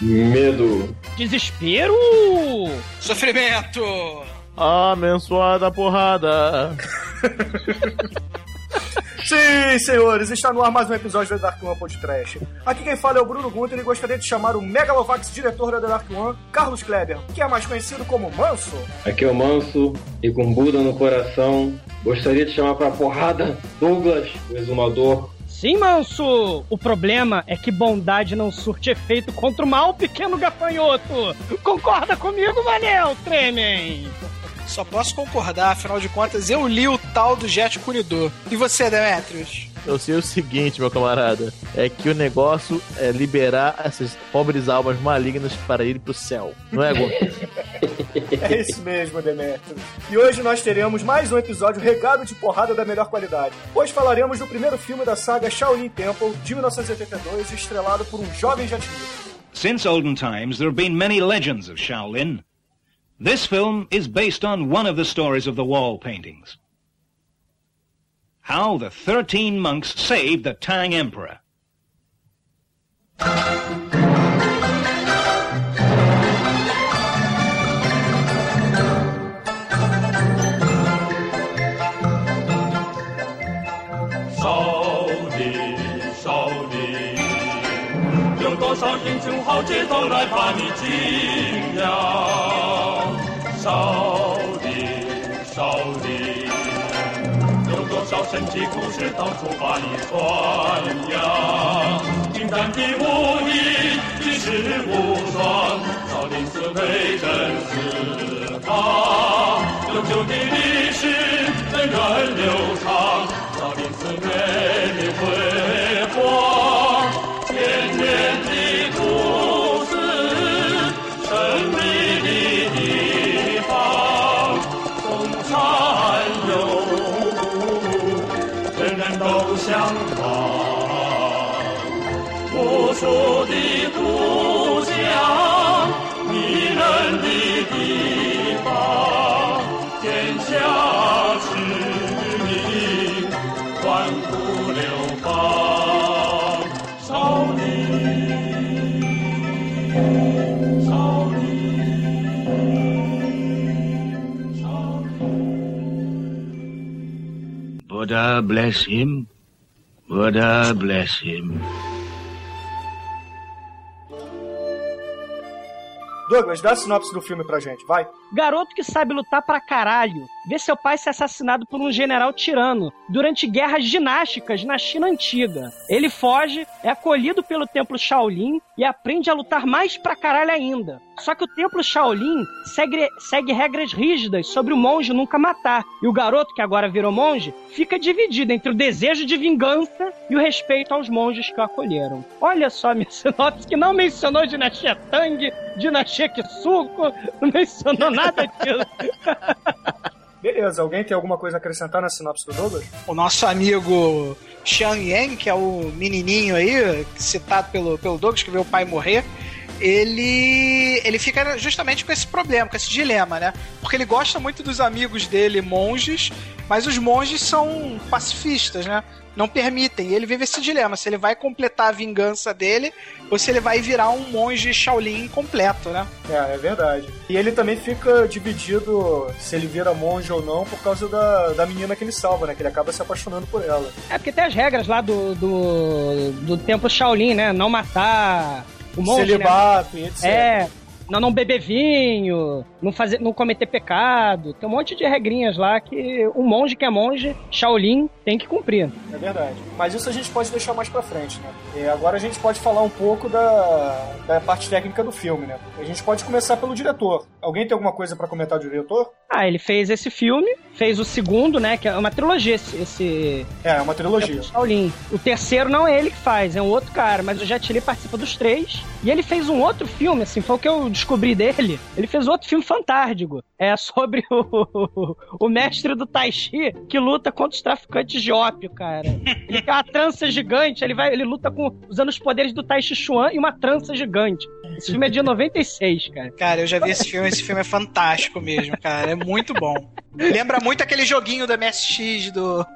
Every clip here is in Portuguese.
Medo. Desespero! Sofrimento! Abençoada porrada. Sim, senhores, está no ar mais um episódio da Dark One Podcast. Aqui quem fala é o Bruno Gunter e gostaria de chamar o Megalovax diretor da Dark One, Carlos Kleber, que é mais conhecido como Manso. Aqui é o Manso e com Buda no coração, gostaria de chamar pra porrada Douglas, o exumador. Sim, manso! O problema é que bondade não surte efeito contra o mal, pequeno gafanhoto! Concorda comigo, Manel, Tremen? Só posso concordar, afinal de contas, eu li o tal do Jet Cunidor. E você, Demetrius? Eu sei o seguinte, meu camarada. É que o negócio é liberar essas pobres almas malignas para ir pro céu. Não é, Gunter? É isso mesmo, Demetrio. E hoje nós teremos mais um episódio regado de porrada da melhor qualidade. Hoje falaremos do primeiro filme da saga Shaolin Temple, de 1982, estrelado por um jovem li. Since olden times, there have been many legends of Shaolin. This film is based on one of the stories of the wall paintings. How the 13 monks saved the Tang Emperor. 到街头来把你敬仰少林少林有多少神奇故事到处把你传扬精湛的武艺举世无双少林寺威震四方悠久的历史 Buddha bless him. Buddha bless him. Douglas, dá a sinopse do filme pra gente, vai. Garoto que sabe lutar pra caralho, vê seu pai ser assassinado por um general tirano durante guerras ginásticas na China antiga. Ele foge, é acolhido pelo templo Shaolin e aprende a lutar mais pra caralho ainda. Só que o templo Shaolin segue, segue regras rígidas sobre o monge nunca matar. E o garoto, que agora virou monge, fica dividido entre o desejo de vingança e o respeito aos monges que o acolheram. Olha só minha sinopse, que não mencionou dinastia Tang, dinastia Kisuko, não mencionou nada disso. Beleza, alguém tem alguma coisa a acrescentar na sinopse do Douglas? O nosso amigo Xiang Yang, que é o menininho aí, citado pelo, pelo Douglas, que viu o pai morrer, ele ele fica justamente com esse problema, com esse dilema, né? Porque ele gosta muito dos amigos dele, monges, mas os monges são pacifistas, né? Não permitem. E ele vive esse dilema: se ele vai completar a vingança dele ou se ele vai virar um monge Shaolin completo, né? É, é verdade. E ele também fica dividido se ele vira monge ou não por causa da, da menina que ele salva, né? Que ele acaba se apaixonando por ela. É porque tem as regras lá do, do, do templo Shaolin, né? Não matar o monge, Celibato né? e etc. É, não, não beber vinho, não, fazer, não cometer pecado. Tem um monte de regrinhas lá que o monge que é monge, Shaolin, tem que cumprir. É verdade. Mas isso a gente pode deixar mais pra frente, né? E agora a gente pode falar um pouco da, da parte técnica do filme, né? A gente pode começar pelo diretor. Alguém tem alguma coisa pra comentar do diretor? Ah, ele fez esse filme, fez o segundo, né? Que é uma trilogia, esse. esse É, é uma trilogia. Shaolin. O terceiro não é ele que faz, é um outro cara, mas o Jet Li participa dos três. E ele fez um outro filme, assim, foi o que eu descobri dele. Ele fez outro filme fantástico. É sobre o, o mestre do Tai Chi que luta contra os traficantes de ópio, cara. Ele tem uma trança gigante, ele vai, ele luta com usando os poderes do Tai Chi Chuan e uma trança gigante. Esse filme é de 96, cara. Cara, eu já vi esse filme, esse filme é fantástico mesmo, cara. É muito bom. Lembra muito aquele joguinho da MSX do.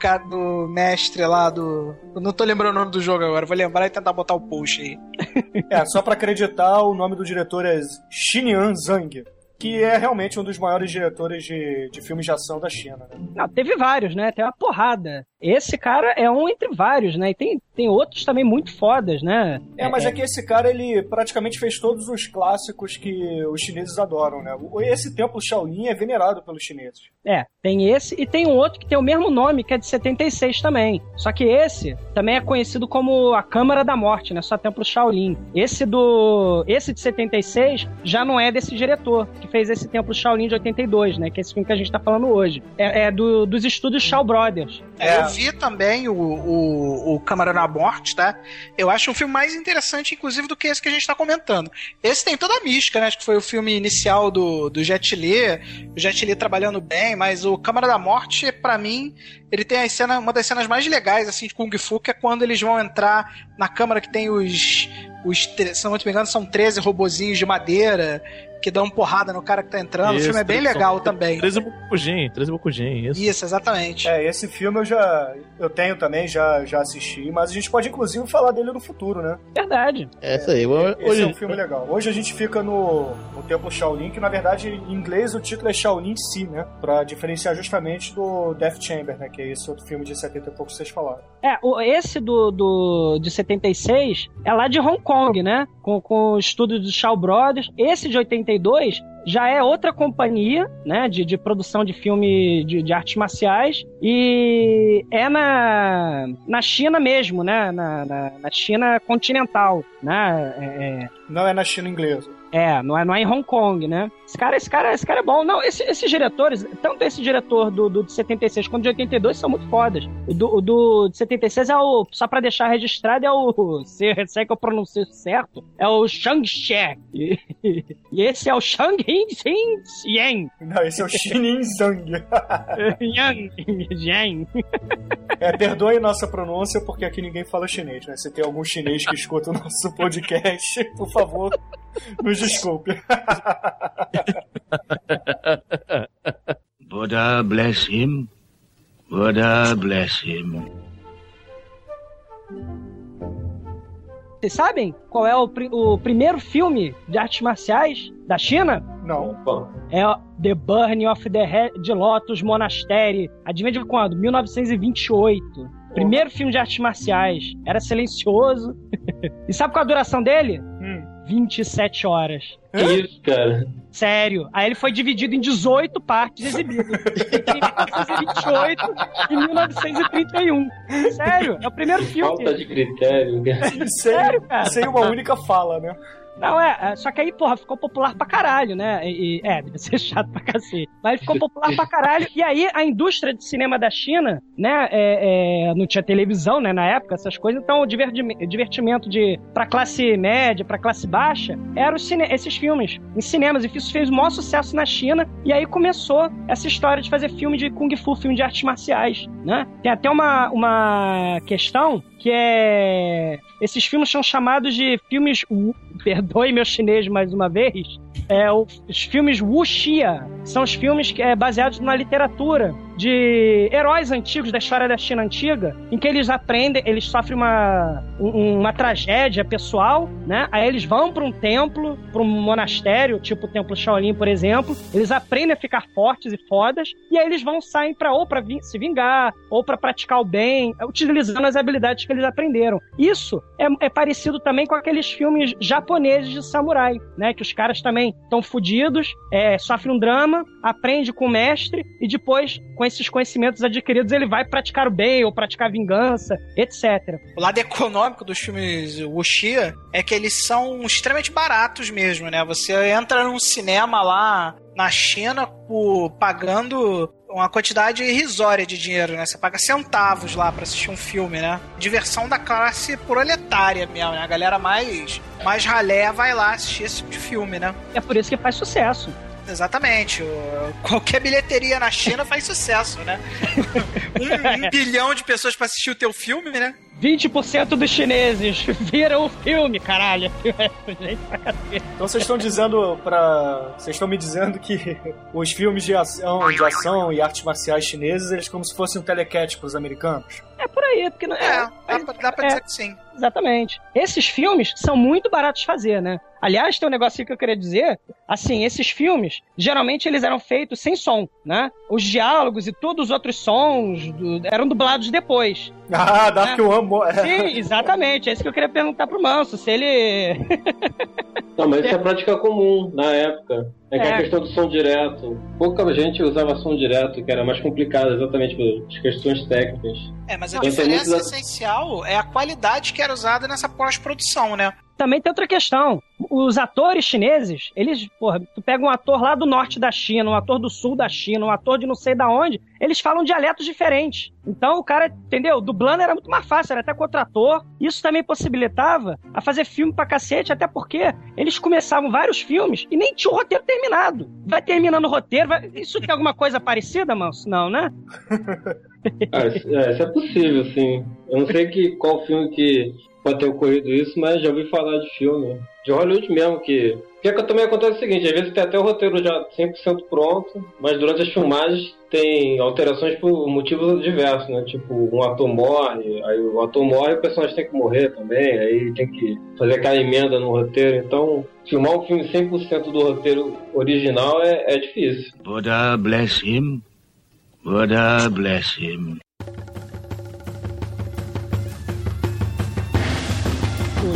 cara do mestre lá do. Eu não tô lembrando o nome do jogo agora, vou lembrar e tentar botar o post aí. É, só pra acreditar, o nome do diretor é Xinyan Zhang. Que é realmente um dos maiores diretores de, de filmes de ação da China. Né? Não, teve vários, né? Tem uma porrada. Esse cara é um entre vários, né? E tem, tem outros também muito fodas, né? É, mas é, que esse cara, ele praticamente fez todos os clássicos que os chineses adoram, né? Esse templo Shaolin é venerado pelos chineses. É, tem esse e tem um outro que tem o mesmo nome, que é de 76 também. Só que esse também é conhecido como a Câmara da Morte, né? Só templo Shaolin. Esse do. Esse de 76 já não é desse diretor, que fez esse templo Shaolin de 82, né? Que é esse filme que a gente tá falando hoje. É, é do, dos estúdios Shaw Brothers. É, vi também o, o, o Câmara da Morte, tá? Eu acho um filme mais interessante, inclusive, do que esse que a gente tá comentando. Esse tem toda a mística, né? Acho que foi o filme inicial do, do Jet Li, o Jet Li trabalhando bem, mas o Câmara da Morte, para mim, ele tem a cena, uma das cenas mais legais, assim, de Kung Fu, que é quando eles vão entrar na câmara que tem os. Os se não me engano, são 13 robozinhos de madeira que dão porrada no cara que tá entrando. Isso, o filme é bem legal são, também. 13 Bokujin, 13 Bokujin, isso. Isso, exatamente. É, esse filme eu já eu tenho também, já, já assisti, mas a gente pode inclusive falar dele no futuro, né? Verdade. É, isso aí. Esse hoje... é um filme legal. Hoje a gente fica no, no Templo Shaolin, que na verdade em inglês o título é Shaolin Si, né? Pra diferenciar justamente do Death Chamber, né? Que é esse outro filme de 70 e pouco que vocês falaram. É, esse do, do de 76 é lá de Hong Kong, né? Com, com o estúdio do Shaw Brothers. Esse de 82 já é outra companhia, né, de, de produção de filme de, de, artes marciais e é na, na China mesmo, né, na, na, na China continental, né. É, é. Não é na China inglesa. É, não é, não é em Hong Kong, né? Esse cara, esse cara, esse cara é bom. Não, esse, esses diretores, tanto esse diretor do, do de 76 quanto de 82 são muito fodas. O do, o do de 76 é o, só pra deixar registrado, é o, se, se é que eu pronuncio certo, é o Shang She. E, e esse é o Shang Hin Xin Xian. Não, esse é o Xinin Zhang. Yang Yang. É, perdoe nossa pronúncia, porque aqui ninguém fala chinês, né? Se tem algum chinês que escuta o nosso podcast, por favor, nos desculpe. Buddha bless him. Buddha bless him. Vocês sabem qual é o, o, primeiro filme de artes marciais da China? Não. É The Burning of the Red Lotus Monastery. Adivinha de quando? 1928. Primeiro filme de artes marciais. Era silencioso. e sabe qual é a duração dele? Hum. 27 horas. Que isso, cara? Sério. Aí ele foi dividido em 18 partes exibidas. Entre 1928 e 1931. Sério, é o primeiro filme. Falta de critério, cara. Sério, cara. Sem uma única fala, né? Não, é, é, só que aí, porra, ficou popular pra caralho, né? E, é, deve ser chato pra cacete. Mas ficou popular pra caralho. E aí, a indústria de cinema da China, né? É, é, não tinha televisão, né? Na época, essas coisas. Então, o divertimento de, pra classe média, pra classe baixa, eram esses filmes em cinemas. E isso fez o maior sucesso na China. E aí começou essa história de fazer filme de Kung Fu, filme de artes marciais, né? Tem até uma, uma questão que é. Esses filmes são chamados de filmes. Perdoe meu chinês mais uma vez. É, os filmes wuxia são os filmes que é baseados na literatura de heróis antigos da história da China antiga, em que eles aprendem, eles sofrem uma, uma tragédia pessoal, né? Aí eles vão para um templo, para um monastério, tipo o Templo Shaolin, por exemplo. Eles aprendem a ficar fortes e fodas, e aí eles vão sair para ou para se vingar, ou para praticar o bem, utilizando as habilidades que eles aprenderam. Isso é, é parecido também com aqueles filmes japoneses de samurai, né? Que os caras também estão fodidos, é, sofrem um drama, aprende com o mestre e depois com esses conhecimentos adquiridos, ele vai praticar o bem ou praticar vingança, etc. O lado econômico dos filmes Wuxia é que eles são extremamente baratos mesmo, né? Você entra num cinema lá na China por, pagando uma quantidade irrisória de dinheiro, né? Você paga centavos lá para assistir um filme, né? Diversão da classe proletária mesmo, né? A galera mais, mais ralé vai lá assistir esse tipo de filme, né? É por isso que faz sucesso. Exatamente. Qualquer bilheteria na China faz sucesso, né? um, um bilhão de pessoas para assistir o teu filme, né? 20% dos chineses viram o filme, caralho. Gente pra cacete. Então vocês estão dizendo para, vocês estão me dizendo que os filmes de ação, de ação e artes marciais chineses, eles como se fossem um telecat pros americanos? É por aí, porque não É, é. dá pra, dá pra é. dizer que sim. Exatamente. Esses filmes são muito baratos de fazer, né? Aliás, tem um negocinho que eu queria dizer. Assim, esses filmes, geralmente eles eram feitos sem som, né? Os diálogos e todos os outros sons do- eram dublados depois. Ah, Dark One. É. Sim, exatamente. É isso que eu queria perguntar pro Manso. Se ele. Não, mas isso é prática comum na época. É que É. a questão do som direto. Pouca gente usava som direto, que era mais complicado, exatamente pelas questões técnicas. É, mas a Então, diferença muitos- essencial é a qualidade que era usada nessa pós-produção, né? Também tem outra questão. Os atores chineses, eles, porra, tu pega um ator lá do norte da China, um ator do sul da China, um ator de não sei da onde, eles falam dialetos diferentes. Então o cara, entendeu? Dublando era muito mais fácil, era até com outro ator. Isso também possibilitava a fazer filme pra cacete, até porque eles começavam vários filmes e nem tinha o roteiro terminado. Vai terminando o roteiro, vai... isso tem alguma coisa parecida, Manso? Não, né? Ah, é, isso é possível, sim. Eu não sei que, qual filme que pode ter ocorrido isso, mas já ouvi falar de filme. De Hollywood mesmo, que. Porque que também acontece o seguinte, às vezes tem até o roteiro já 100% pronto, mas durante as filmagens tem alterações por motivos diversos, né? Tipo, um ator morre, aí o ator morre o personagem tem que morrer também, aí tem que fazer aquela emenda no roteiro. Então, filmar um filme 100% do roteiro original é, é difícil. Buddha bless him. Buddha bless him.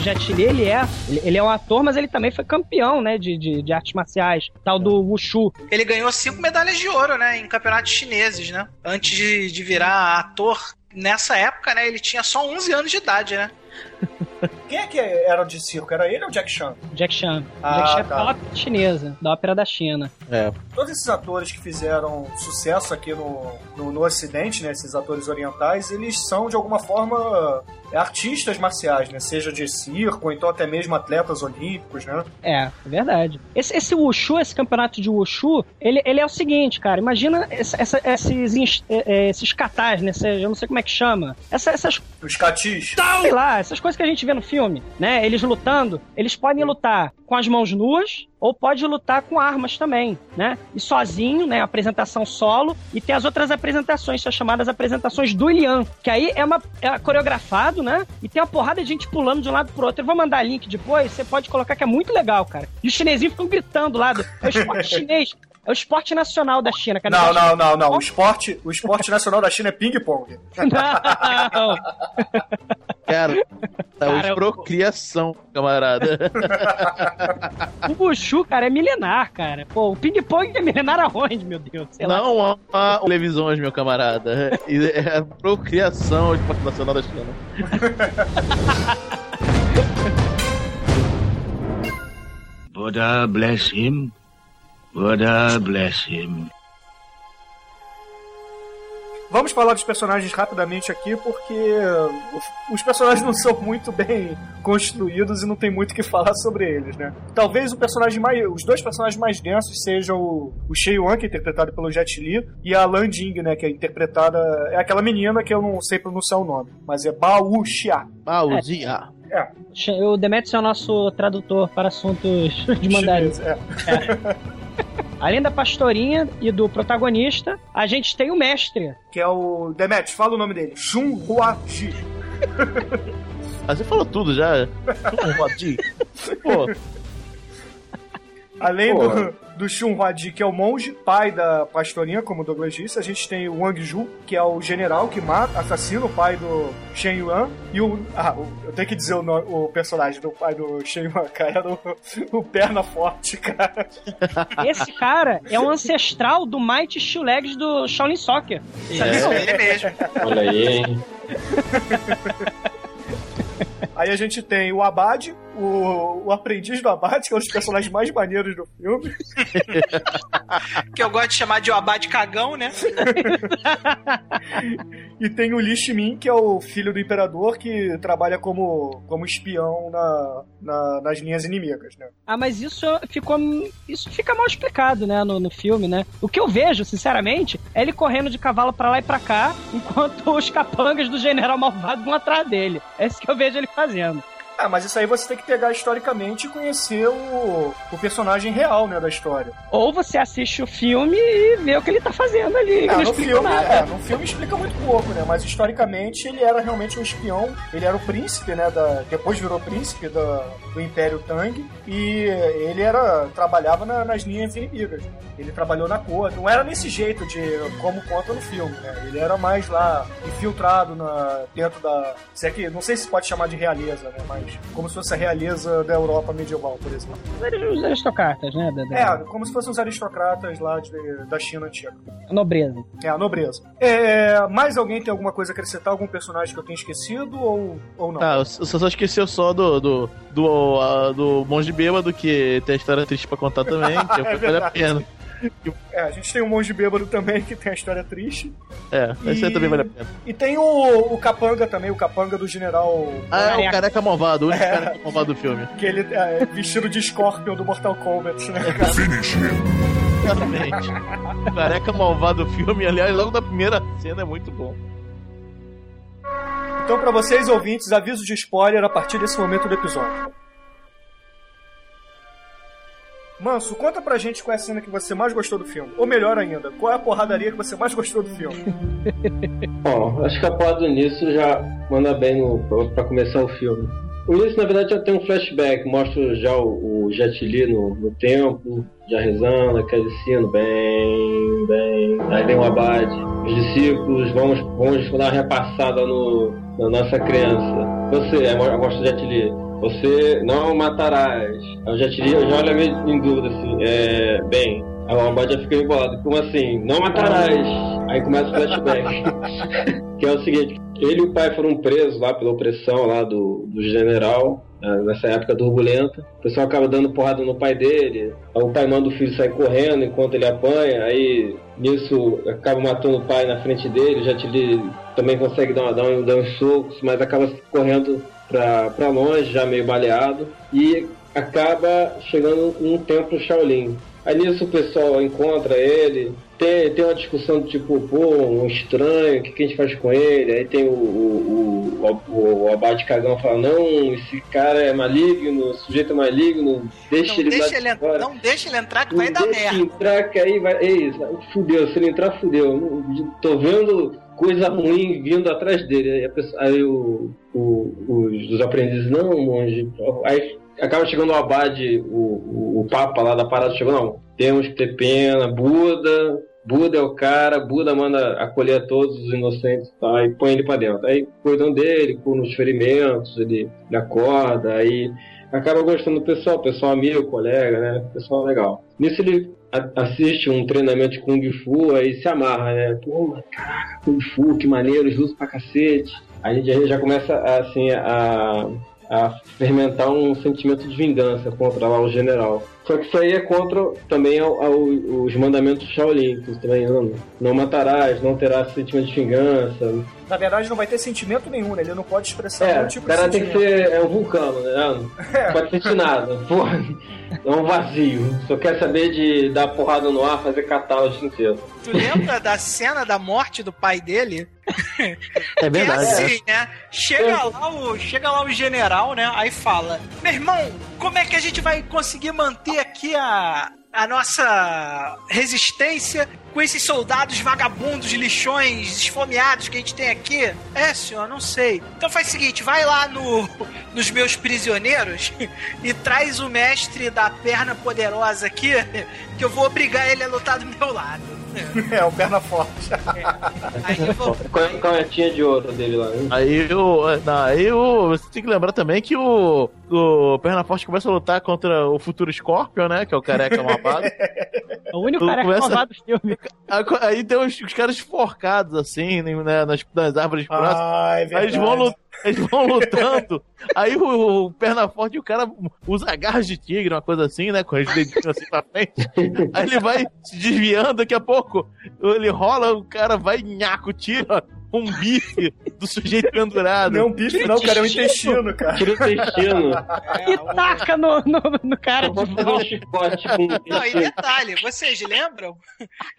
Jet Li, ele é, ele, é um ator, mas ele também foi campeão, né, de, de, de artes marciais, tal do Wushu. Ele ganhou cinco medalhas de ouro, né? Em campeonatos chineses, né? Antes de, de virar ator. Nessa época, né? Ele tinha só 11 anos de idade, né? Quem é que era de circo? Era ele ou Jack Chan? Jack Chan. Ah, Jack Chan é tá. da ópera chinesa, da ópera da China. É. Todos esses atores que fizeram sucesso aqui no, no, no Ocidente, né, esses atores orientais, eles são de alguma forma artistas marciais, né? Seja de circo, ou então até mesmo atletas olímpicos, né? É, é verdade. Esse, esse Wushu, esse campeonato de Wushu, ele, ele é o seguinte, cara. Imagina essa- essa- esses, é, é, esses katas, né? Eu não sei como é que chama. Essa- essas Os catis. sei lá, essas coisas que a gente vê no filme, né? Eles lutando, eles podem lutar com as mãos nuas ou pode lutar com armas também, né? E sozinho, né? Apresentação solo e tem as outras apresentações, são chamadas apresentações do Ilian, que aí é uma é coreografado, né? E tem uma porrada de gente pulando de um lado pro outro. Eu vou mandar link depois, você pode colocar que é muito legal, cara. E os chinesinhos ficam gritando lá, do, é esporte chinês. É o esporte nacional da China, cara. Não, não, não, não. O esporte, o esporte nacional da China é ping-pong. Não. Cara, tá Cara, eu- procriação, camarada. O Wushu, cara, é milenar, cara. Pô, o ping-pong é milenar aonde, meu Deus? Sei lá. Não há televisões, meu camarada. É a procriação de Parque Nacional da China. Buddha bless him. Buddha bless him. Vamos falar dos personagens rapidamente aqui, porque os- personagens não são muito bem construídos e não tem muito o que falar sobre eles, né? Talvez o personagem mais, os dois personagens mais densos sejam o, o Shei Yuan, que é interpretado pelo Jet Li, e a Lan Jing, né, que é interpretada é aquela menina que eu não sei pronunciar o nome, mas é Bao Xia. Pauzinha. É, O Demetrius é o nosso tradutor para assuntos de mandarim. chinês, é. Além da pastorinha e do protagonista, a gente tem o mestre. que é o Demet, fala o nome dele, Shun Hua Ji. Ah, você falou tudo já. Um rodinho. Pô, Além Porra. do, do Shun Huadi, que é o monge, pai da pastorinha, como o Douglas disse, a gente tem o Wang Ju, que é o general que mata, assassina o pai do Shen Yuan, e o. Ah, o- eu tenho que dizer o, no- o personagem do pai do Shen Yuan, cara, era o, o Perna Forte, cara. Esse cara é um ancestral do Mighty Shoe Legs do Shaolin Soccer. Isso, ele mesmo. Olha aí, hein? Aí a gente tem o Abade, o, o aprendiz do Abate, que é um dos personagens mais maneiros do filme. que eu gosto de chamar de o abade cagão, né? e tem o Li Shimin, que é o filho do imperador, que trabalha como, como espião na, na, nas linhas inimigas, né? Ah, mas isso ficou. Isso fica mal explicado, né, no, no filme, né? O que eu vejo, sinceramente, é ele correndo de cavalo para lá e pra cá, enquanto os capangas do general malvado vão atrás dele. É isso que eu vejo ele fazendo. Ah, mas isso aí você tem que pegar historicamente e conhecer o, o personagem real, né, da história. Ou você assiste o filme e vê o que ele tá fazendo ali. Ah, no filme, é, no filme explica muito pouco, né? Mas historicamente ele era realmente um espião. Ele era o príncipe, né? Da, depois virou príncipe da, do Império Tang. E ele era trabalhava na, nas linhas inimigas. Ele trabalhou na corte. Não era nesse jeito de como conta no filme, né? Ele era mais lá infiltrado na, dentro da. Se é que, não sei se pode chamar de realeza, né? Mas como se fosse a realeza da Europa medieval, por exemplo. Os aristocratas, né? Da, da... É, como se fossem os aristocratas lá de, da China antiga. A nobreza. É, a nobreza. É, mais alguém tem alguma coisa a acrescentar? Algum personagem que eu tenha esquecido ou, ou não? Ah, eu só esqueci só do, do, do, uh, do monge bêbado, que tem a história triste pra contar também, que é vale a pena. É, a gente tem um monge bêbado também que tem a história triste. É, esse aí também vale a pena. E tem o, o Capanga também, o Capanga do general. Ah, é o careca malvado, o único é, careca malvado do filme. Que ele é vestido de Scorpion do Mortal Kombat, né? Finish him. Exatamente. o careca malvado do filme, aliás, logo da primeira cena é muito bom. Então, para vocês ouvintes, aviso de spoiler a partir desse momento do episódio. Manso, conta pra gente qual é a cena que você mais gostou do filme. Ou melhor ainda, qual é a porradaria que você mais gostou do filme? Bom, acho que a porra do início já manda bem no, pra, começar o filme. O início, na verdade, já tem um flashback, mostra já o, o Jet Li no, no templo, já rezando, aquecendo bem, bem. Aí vem o abade. Os discípulos vamos, vamos dar uma repassada no, na nossa criança. Você, mostra o Jet Li você não matarás. Eu já tirei, eu já olho meio em dúvida, assim, é, bem, a Lombardi já fica embolado. Como assim? Não matarás! Aí começa o flashback. que é o seguinte, ele e o pai foram presos lá pela opressão lá do, do general, né, nessa época turbulenta. O pessoal acaba dando porrada no pai dele. Aí o pai manda o filho sair correndo enquanto ele apanha. Aí nisso acaba matando o pai na frente dele. Já te também consegue dar, uma, dar, um, dar uns socos, mas acaba correndo para longe, já meio baleado, e acaba chegando num templo Shaolin. Aí nisso o pessoal encontra ele, tem, tem uma discussão do tipo, pô, um estranho, o que, que a gente faz com ele? Aí tem o, o, o, o Abade Cagão fala, não, esse cara é maligno, o sujeito é maligno, deixa não ele deixa ele fora. Não deixa ele entrar que não vai dar merda. entrar que aí vai. Ei, fudeu, se ele entrar, fudeu. Tô vendo coisa ruim vindo atrás dele. Aí, pessoa, aí o, o, os, os aprendizes, não, monge. Aí acaba chegando o abade, o, o, papa lá da parada, chegou, não, temos que ter pena, Buda, Buda é o cara, Buda manda acolher todos os inocentes tá, e põe ele para dentro. Aí cuidam dele, com os ferimentos, ele, ele acorda, aí acaba gostando do pessoal, pessoal amigo, colega, né? Pessoal legal. Nisso ele assiste um treinamento de Kung Fu, aí se amarra, né? Pô, caraca, Kung Fu, que maneiro, justo pra cacete. A gente já começa assim a a fermentar um sentimento de vingança contra lá o general. Só que isso aí é contra também ao, ao, os mandamentos Shaolin, que também não, não matarás, não terás sentimento de vingança. Na verdade, não vai ter sentimento nenhum, né? Ele não pode expressar é, nenhum tipo de sentimento. O cara tem que ser é um vulcano, né? Não é. pode sentir nada. Porra, é um vazio. Só quer saber de dar porrada no ar, fazer catálogo inteiro. Tu lembra da cena da morte do pai dele? É verdade. É assim, né? Chega lá, o, chega lá o general, né? Aí fala: Meu irmão, como é que a gente vai conseguir manter aqui a, a nossa resistência com esses soldados vagabundos, lixões, esfomeados que a gente tem aqui? É, senhor, não sei. Então faz o seguinte, vai lá no, nos meus prisioneiros e traz o mestre da perna poderosa aqui, que eu vou obrigar ele a lutar do meu lado. É, o perna forte. É. Aí eu vou. Canetinha de ouro dele lá. Hein? Aí o. Aí o. Você tem que lembrar também que o. O Perna Forte começa a lutar contra o futuro Scorpion, né? Que é o careca malvado. É o único careca Começa- malvado do filme. Aí tem os, os caras enforcados, assim, né, nas, nas árvores próximas. Ah, é Aí eles vão, lu- eles vão lutando. Aí o, o perna forte, o cara usa garras de tigre, uma coisa assim, né? Com os dedinhos assim pra frente. Aí ele vai se desviando, daqui a pouco ele rola, o cara vai nhaco, tira um bife do sujeito pendurado. Não é um bife, não, cara, é um intestino, cara. Tira o intestino. E taca no, no, no cara de volta. chicote Não, e detalhe, vocês lembram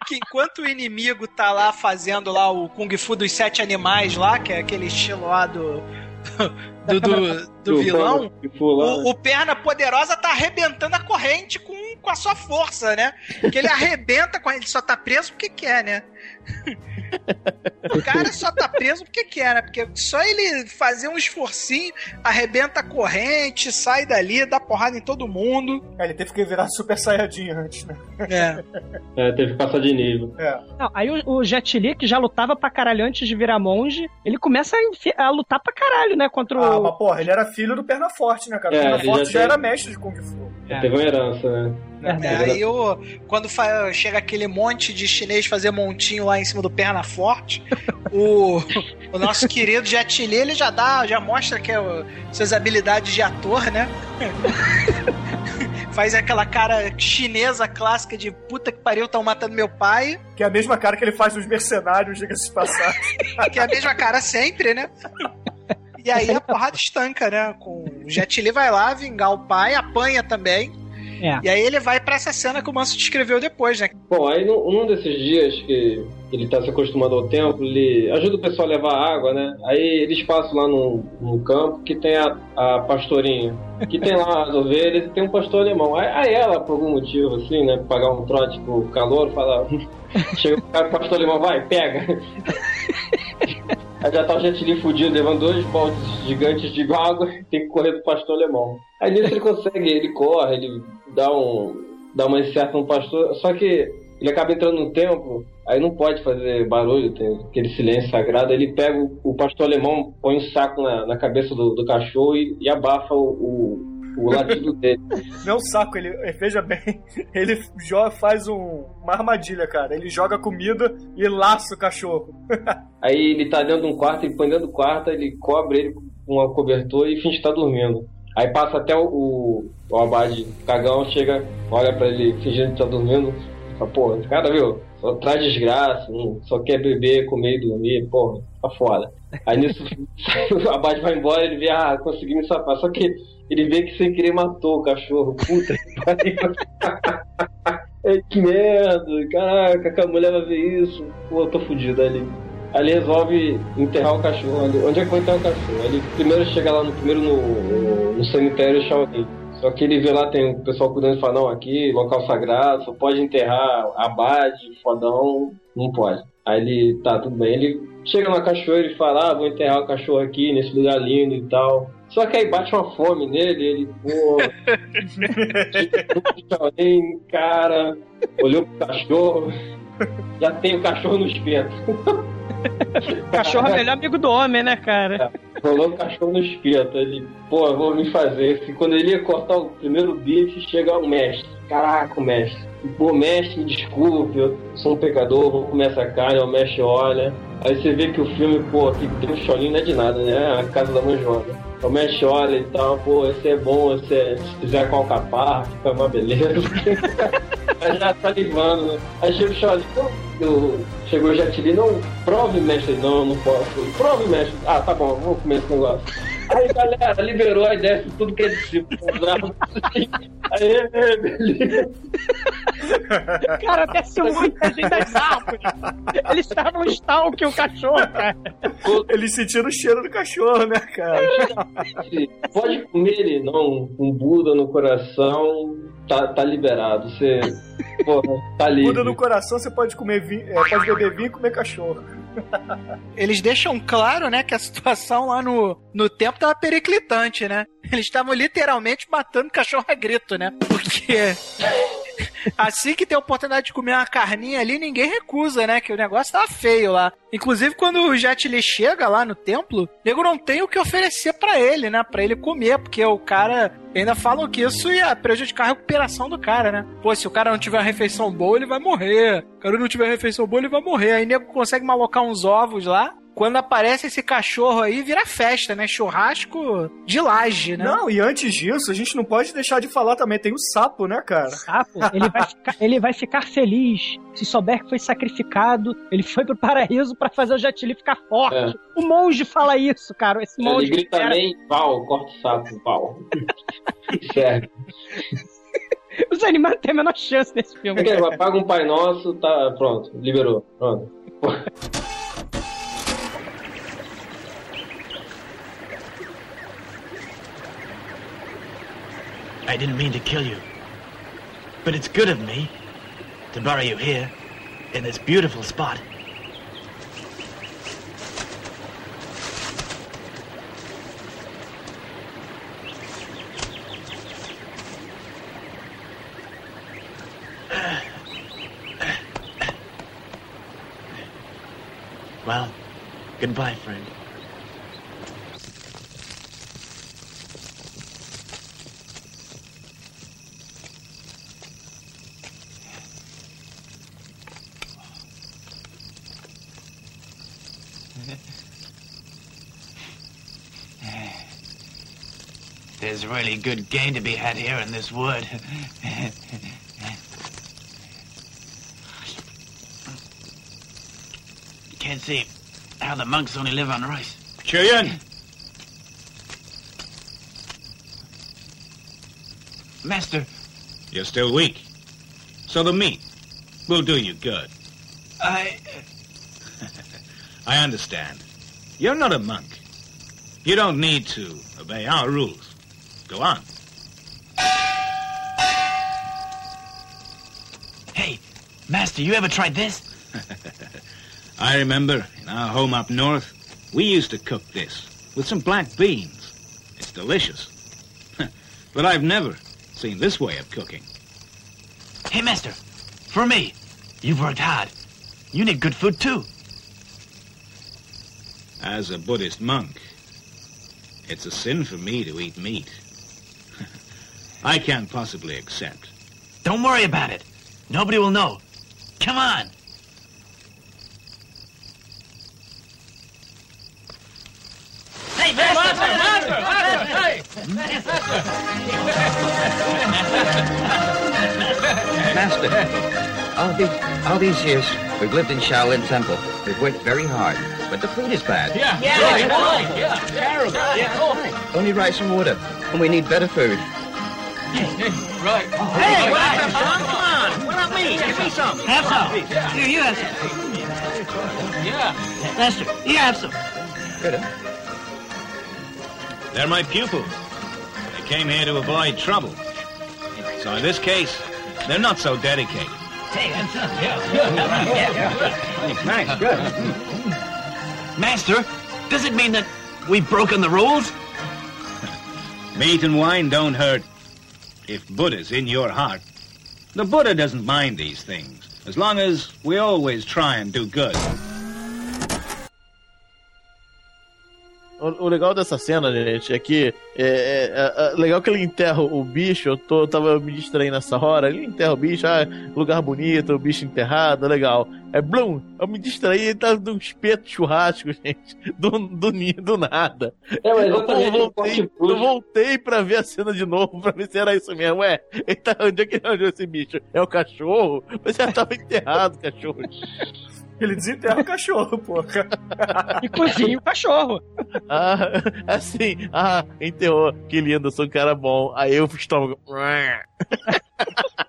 que enquanto o inimigo tá lá fazendo lá o Kung Fu dos sete animais lá, que é aquele estilo lá do. do, do, do vilão, o, o perna poderosa tá arrebentando a corrente com, com a sua força, né? Que ele arrebenta com ele só tá preso porque quer, né? O cara só tá preso porque quer, né? Porque só ele fazer um esforcinho, arrebenta a corrente, sai dali, dá porrada em todo mundo. É, ele teve que virar Super Saiyajin antes, né? É. É, teve que passar de nível. É. Não, aí o, o Jet Li, que já lutava pra caralho antes de virar monge, ele começa a, a lutar pra caralho, né? Contra Ah, o. mas porra, ele era filho do Perna Forte, né, cara? O É, Perna ele Forte já já era mestre de Kung Fu. É. Teve uma herança, né? Verdade. É, aí o, quando fa- chega aquele monte de chinês fazer montinho lá em cima do perna forte, o, o nosso querido Jet Li, ele já dá, já mostra que é o- suas habilidades de ator, né? Faz aquela cara chinesa clássica de puta que pariu, tão matando meu pai, Que é a mesma cara que ele faz nos mercenários, diga-se de passagem. que é a mesma cara sempre, né? E aí a porrada estanca, né? Com o Jet Li vai lá vingar o pai, apanha também. É. E aí ele vai pra essa cena que o Manso descreveu depois, né? Bom, aí num, num desses dias que ele tá se acostumando ao templo, ele ajuda o pessoal a levar água, né? Aí eles passam lá no, no campo que tem a, a pastorinha, que tem lá as ovelhas e tem um pastor alemão. Aí, aí ela, por algum motivo, assim, né, pagar um trote pro calor, fala. Chega o cara, o pastor alemão, vai, pega. Aí já tá o Jet fudido, levando dois baldes gigantes de água, tem que correr pro pastor alemão. Aí nisso ele consegue, ele corre, ele dá um. dá uma incerta no pastor, só que ele acaba entrando no templo, aí não pode fazer barulho, tem aquele silêncio sagrado, ele pega o, o pastor alemão, põe um saco na, na cabeça do, do cachorro e, e abafa o, o, o latido dele. Não saco, ele, veja bem, ele jo- faz um- uma armadilha, cara. Ele joga comida e laça o cachorro. Aí ele tá dentro de um quarto, ele põe dentro do quarto, ele cobre ele com uma cobertura e finge estar dormindo. Aí passa até o, o, o abade cagão, chega, olha pra ele fingindo que tá dormindo. Fala, porra, esse cara, viu? Só traz desgraça, só quer beber, comer e dormir, porra, tá foda. Aí nisso o abade vai embora, ele vê, ah, consegui me safar. Só que ele vê que sem querer matou o cachorro. Puta que pariu. É, que merda, caraca, que a mulher vai ver isso. Pô, eu tô fudido ali. Aí ele resolve enterrar o cachorro ali. Onde é que vai enterrar o cachorro? Ele primeiro chega lá no primeiro no, no, cemitério Shaolin. Só que ele vê lá, tem o pessoal cuidando e fala, não, aqui, local sagrado, só pode enterrar abade, fodão, não pode. Aí ele, tá, tudo bem. Ele chega na cachoeira e fala, ah, vou enterrar o cachorro aqui, nesse lugar lindo e tal. Só que aí bate uma fome nele, ele, pô, cara, olhou pro cachorro, já tem o cachorro no espeto. O cachorro é o melhor amigo do homem, né, cara? Rolou o cachorro no espeto. Ele, pô, eu vou me fazer. E quando ele ia cortar o primeiro bife, chega o mestre. Caraca, o mestre. Pô, mestre, me desculpe, eu sou um pecador, vou comer essa carne. O mestre olha. Aí você vê que o filme, pô, aqui tem um cholinho não é de nada, né? É a casa da mãe Mestre olha e tal, pô, esse é bom, esse é, se fizer com alcaparra, fica uma beleza. Já tá livando, né? Aí chega o Cholinho, não, eu, chegou o Jet Li, não, prove, mestre, não, não posso. Prove, mestre. Ah, tá bom, vou comer esse negócio. Aí, galera, liberou a ideia de tudo que é discípulo. Aí, beleza. Cara, desce muita gente das árvores. Eles estavam um stalk o cachorro, cara. Ele sentindo o cheiro do cachorro, né, cara? Pode comer ele, não, com Buda no coração, tá, tá liberado. Você, porra, tá livre. Muda no coração, você pode comer vinho, é, pode beber vinho e comer cachorro. Eles deixam claro, né, que a situação lá no, no tempo tava periclitante, né? Eles estavam literalmente matando cachorro a grito, né? Porque assim que tem a oportunidade de comer uma carninha ali, ninguém recusa, né? Que o negócio tava feio lá. Inclusive, quando o Jet Li chega lá no templo, o nego não tem o que oferecer para ele, né? Pra ele comer, porque o cara. Ainda falam que isso ia prejudicar a recuperação do cara, né? Pô, se o cara não tiver uma refeição boa, ele vai morrer. O cara não tiver refeição boa, ele vai morrer. Aí o nego consegue malocar uns ovos lá, quando aparece esse cachorro aí, vira festa, né? Churrasco de laje, né? Não, e antes disso, a gente não pode deixar de falar também, tem o sapo, né, cara? Sapo, ele vai, ficar, ele vai ficar feliz se souber que foi sacrificado, ele foi pro paraíso para fazer o Jetili ficar forte. É. O monge fala isso, cara. Esse monge ele grita era... bem, pau, corta o sapo, pau. certo. Os animais têm a menor chance nesse filme. É, apaga um Pai Nosso, tá pronto, liberou. Pronto. I didn't mean to kill you. But it's good of me to bury you here, in this beautiful spot. Well, goodbye, friend. There's really good game to be had here in this wood. can't see how the monks only live on rice. Chuyan! Master. You're still weak. So the meat will do you good. I... I understand. You're not a monk. You don't need to obey our rules. Go on. Hey, Master, you ever tried this? I remember in our home up north, we used to cook this with some black beans. It's delicious. but I've never seen this way of cooking. Hey, Master, for me, you've worked hard. You need good food, too. As a Buddhist monk, it's a sin for me to eat meat. I can't possibly accept. Don't worry about it. Nobody will know. Come on. Hey, Master! Master! Master! Master, all these, all these years, we've lived in Shaolin Temple. We've worked very hard, but the food is bad. Yeah, yeah, yeah, yeah, yeah terrible. Yeah. Only rice and water, and we need better food. Right. Hey, what up, son? Come on. What about me? Give me some. Have some. Here, you have some. Yeah. Lester, you have some. Good, They're my pupils. They came here to avoid trouble. So in this case, they're not so dedicated. Hey, that's some. Yeah. yeah. Nice, good. Master, does it mean that we've broken the rules? Meat and wine don't hurt if Buddha's in your heart, the Buddha doesn't mind these things, as long as we always try and do good. O, legal dessa cena, gente, é que é, é, é, legal que ele enterra o bicho. Eu, tô, eu tava me distraindo nessa hora. Ele enterra o bicho, ah, lugar bonito, o bicho enterrado, legal. É Blum, eu me distraí e tá num espeto churrasco, gente. Do, do, do nada. É, mas exatamente. Eu voltei, eu voltei pra ver a cena de novo, pra ver se era isso mesmo. Ué, ele tá, onde é que ele arranjou esse bicho? É o cachorro? Mas já tava enterrado, cachorro. Ele desenterra o cachorro, pô. E cozinha o cachorro. Ah, assim, ah, enterrou. Que lindo, sou um cara bom. Aí eu estômago.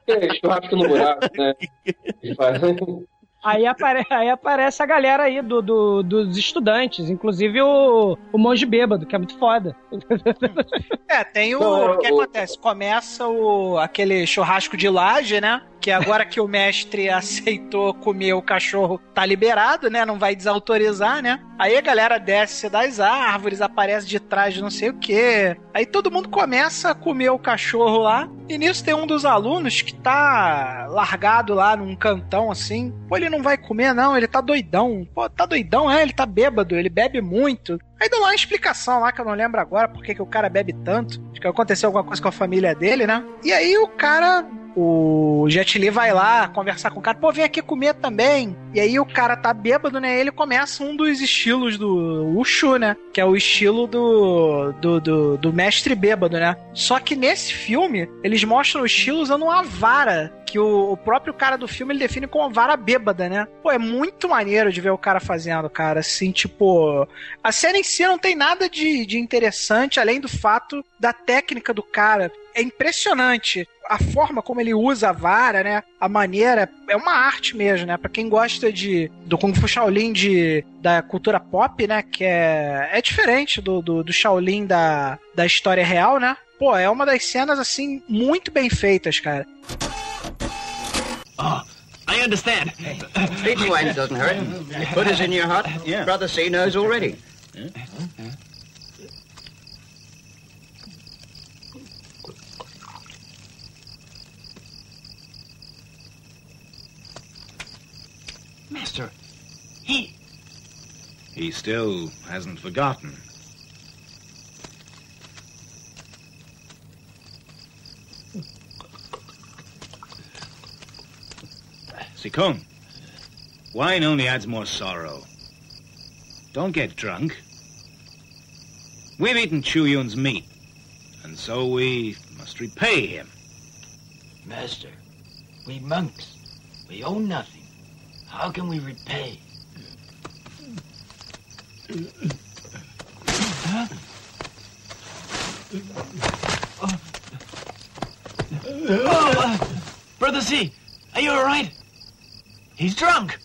É, churrasco no buraco, né? Aí, apare aí aparece a galera aí do, do, dos estudantes, inclusive o, o monge bêbado, que é muito foda. É, tem o. O que acontece? Começa o, aquele churrasco de laje, né? Que agora que o mestre aceitou comer o cachorro, tá liberado, né? Não vai desautorizar, né? Aí a galera desce das árvores, aparece de trás de não sei o que. Aí todo mundo começa a comer o cachorro lá. E nisso tem um dos alunos que tá largado lá num cantão assim. Pô, ele não vai comer, não, ele tá doidão. Pô, tá doidão, é, ele tá bêbado, ele bebe muito. Aí deu lá uma explicação lá que eu não lembro agora porque que o cara bebe tanto. Acho que aconteceu alguma coisa com a família dele, né? E aí o cara o Jet Li vai lá conversar com o cara, pô, vem aqui comer também. E aí o cara tá bêbado, né? Ele começa um dos estilos do Ushu, né? Que é o estilo do, do, do, do mestre bêbado, né? Só que nesse filme, eles mostram o estilo usando uma vara que o, o, próprio cara do filme ele define como vara bêbada, né? Pô, é muito maneiro de ver o cara fazendo, cara. Assim, tipo. A cena em si não tem nada de, de interessante, além do fato da técnica do cara. É impressionante a forma como ele usa a vara, né? A maneira é uma arte mesmo, né? Para quem gosta de do Kung Fu Shaolin de da cultura pop, né? Que é é diferente do, do, do Shaolin da, da história real, né? Pô, é uma das cenas assim muito bem feitas, cara. Oh, I understand. Speech wine doesn't hurt. Put us in your hut. Yeah. Brother C knows already. Master, he. He still hasn't forgotten. Sikung, wine only adds more sorrow. Don't get drunk. We've eaten Chu Yun's meat, and so we must repay him. Master, we monks, we own nothing. How can we repay? Huh? Oh, uh, Brother C, are you all right? He's drunk.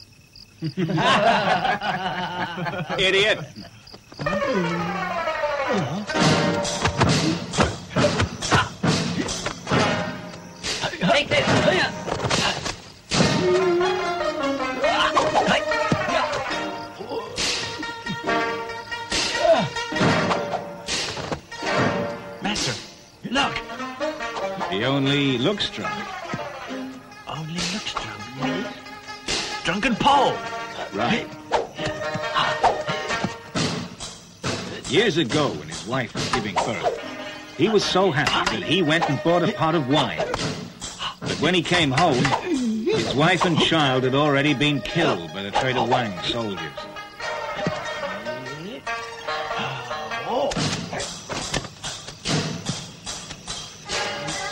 Idiot. only looks drunk. Only looks drunk. Drunken Paul. Right. Years ago, when his wife was giving birth, he was so happy that he went and bought a pot of wine. But when he came home, his wife and child had already been killed by the Trader Wang soldiers.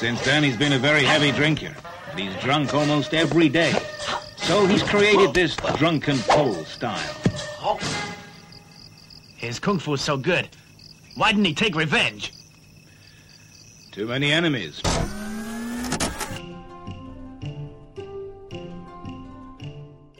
Since then, he's been a very heavy drinker, and he's drunk almost every day. So he's created this drunken pole style. His kung fu is so good. Why didn't he take revenge? Too many enemies.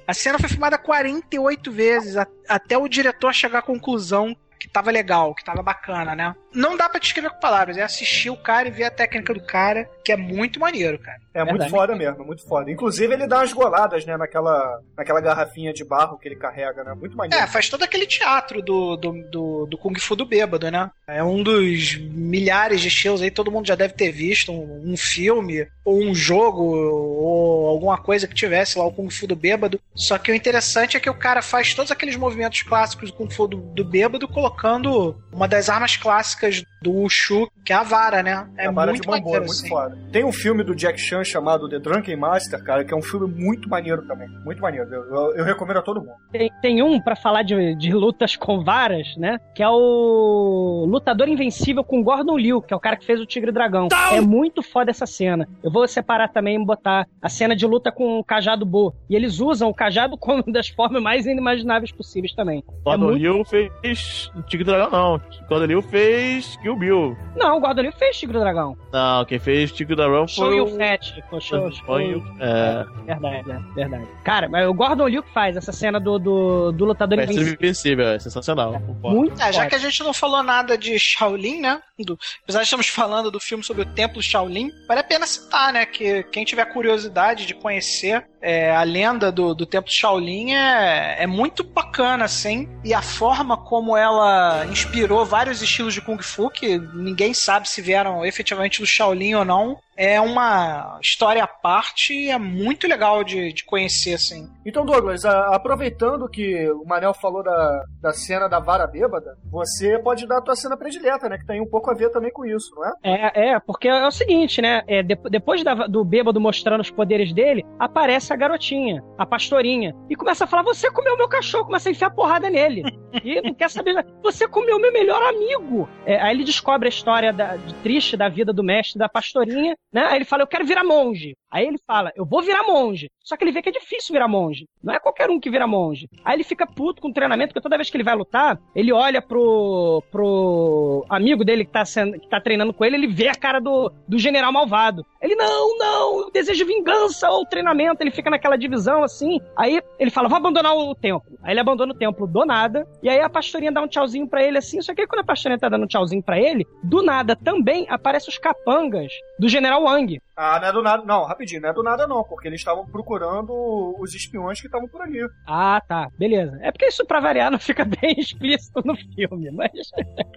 A cena foi filmada 48 vezes até o diretor chegar à conclusão que tava legal, que tava bacana, né? Não dá pra descrever com palavras, é assistir o cara e ver a técnica do cara, que é muito maneiro, cara. É muito foda mesmo, muito foda. Inclusive, ele dá umas goladas, né, naquela, naquela garrafinha de barro que ele carrega, né? Muito maneiro. É, faz todo aquele teatro do, do, do, do Kung Fu do bêbado, né? É um dos milhares de estilos aí, todo mundo já deve ter visto um, um filme, ou um jogo, ou alguma coisa que tivesse lá o Kung Fu do bêbado. Só que o interessante é que o cara faz todos aqueles movimentos clássicos do Kung Fu do, do bêbado, colocando uma das armas clássicas do Wushu, que é a vara, né? É a vara muito de bambu, é muito assim. foda. Tem um filme do Jack Chan chamado The Drunken Master, cara, que é um filme muito maneiro também. Muito maneiro. Eu, eu- eu recomendo a todo mundo. Tem, tem um pra falar de, de lutas com varas, né? Que é o Lutador Invencível com Gordon Liu, que é o cara que fez o Tigre e Dragão. É muito foda essa cena. Eu vou separar também e botar a cena de luta com o Cajado Bo. E eles usam o Cajado como uma das formas mais inimagináveis possíveis também. Gordon muito- Liu fez Tigre Dragão, não. Gordon Liu fez Kill Bill. Não, o Gordon Liu fez Tigre e Dragão. Não, quem fez Tigre Dragão Show foi e o... Fett. Show, show, É, Verdade, é, verdade. Cara, mas o Gordon Liu que faz essa cena do, do, do Lutador Mestre Invencível. Invencível, é sensacional. concordo. Muito É, já que a gente não falou nada de Shaolin, né? Do- apesar de estamos falando do filme sobre o Templo Shaolin, vale a pena citar, né? Que quem tiver curiosidade de conhecer, é, a lenda do, do Templo Shaolin é, é muito bacana, assim. E a forma como ela inspirou vários estilos de Kung Fu, que ninguém sabe se vieram efetivamente do Shaolin ou não, é uma história à parte e é muito legal de, de conhecer, assim. Então, Douglas, a- aproveitando que o Manel falou da, da cena da vara bêbada, você pode dar a tua cena predileta, né? Que tem um pouco a ver também com isso, não é? É, é, porque é o seguinte, né? É, de- depois da- do bêbado mostrando os poderes dele, aparece a garotinha, a pastorinha, e começa a falar: Você comeu meu cachorro, começa a enfiar porrada nele. E não quer saber. Você comeu meu melhor amigo. É, aí ele descobre a história da- de- triste da vida do mestre da pastorinha, né? Aí ele fala: Eu quero virar monge. Aí ele fala: Eu vou virar monge. Só que ele vê que é difícil virar monge. Não é qualquer um que vira monge. Aí ele fica puto com o treinamento, porque toda vez que ele vai lutar, ele olha pro, pro amigo dele que tá, sendo, que tá treinando com ele, ele vê a cara do, do general malvado. Ele, não, não, eu desejo vingança ou treinamento. Ele fica naquela divisão assim. Aí ele fala: Vou abandonar o templo. Aí ele abandona o templo do nada. E aí a pastorinha dá um tchauzinho pra ele assim. Só que aí quando a pastorinha tá dando um tchauzinho pra ele, do nada também aparecem os capangas do general Wang. Ah, não é do nada. Não, rapidinho, não é do nada não, porque eles estavam procurando os espiões que estavam por ali. Ah, tá, beleza. É porque isso, pra variar, não fica bem explícito no filme, mas.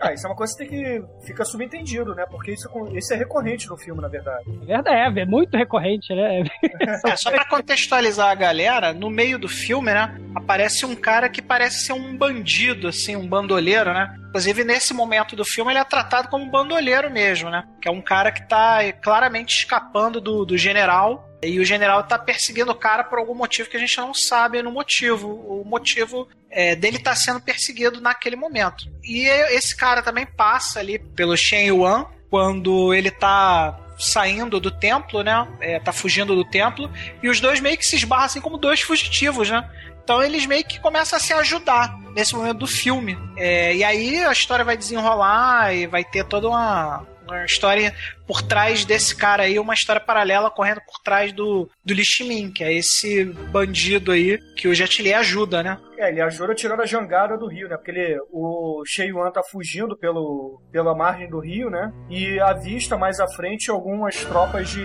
Ah, isso é uma coisa que tem que fica subentendido, né? Porque isso, é isso é recorrente no filme, na verdade. É verdade, é, é muito recorrente, né? É, só pra contextualizar a galera, no meio do filme, né, aparece um cara que parece ser um bandido, assim, um bandoleiro, né? Inclusive, nesse momento do filme, ele é tratado como um bandoleiro mesmo, né? Que é um cara que tá claramente escapando do, do general. E o general tá perseguindo o cara por algum motivo que a gente não sabe no motivo. O motivo é, dele tá sendo perseguido naquele momento. E esse cara também passa ali pelo Shen Yuan quando ele tá saindo do templo, né? É, tá fugindo do templo. E os dois meio que se esbarram assim como dois fugitivos, né? Então eles meio que começam a se ajudar nesse momento do filme. É, e aí a história vai desenrolar e vai ter toda uma, uma história por trás desse cara aí, uma história paralela correndo por trás do, do Li Shimin, que é esse bandido aí que o Jet Li ajuda, né? É, ele ajuda tirando a jangada do rio, né? Porque ele, o Sheiyuan tá fugindo pelo, pela margem do rio, né? E avista mais à frente algumas tropas de.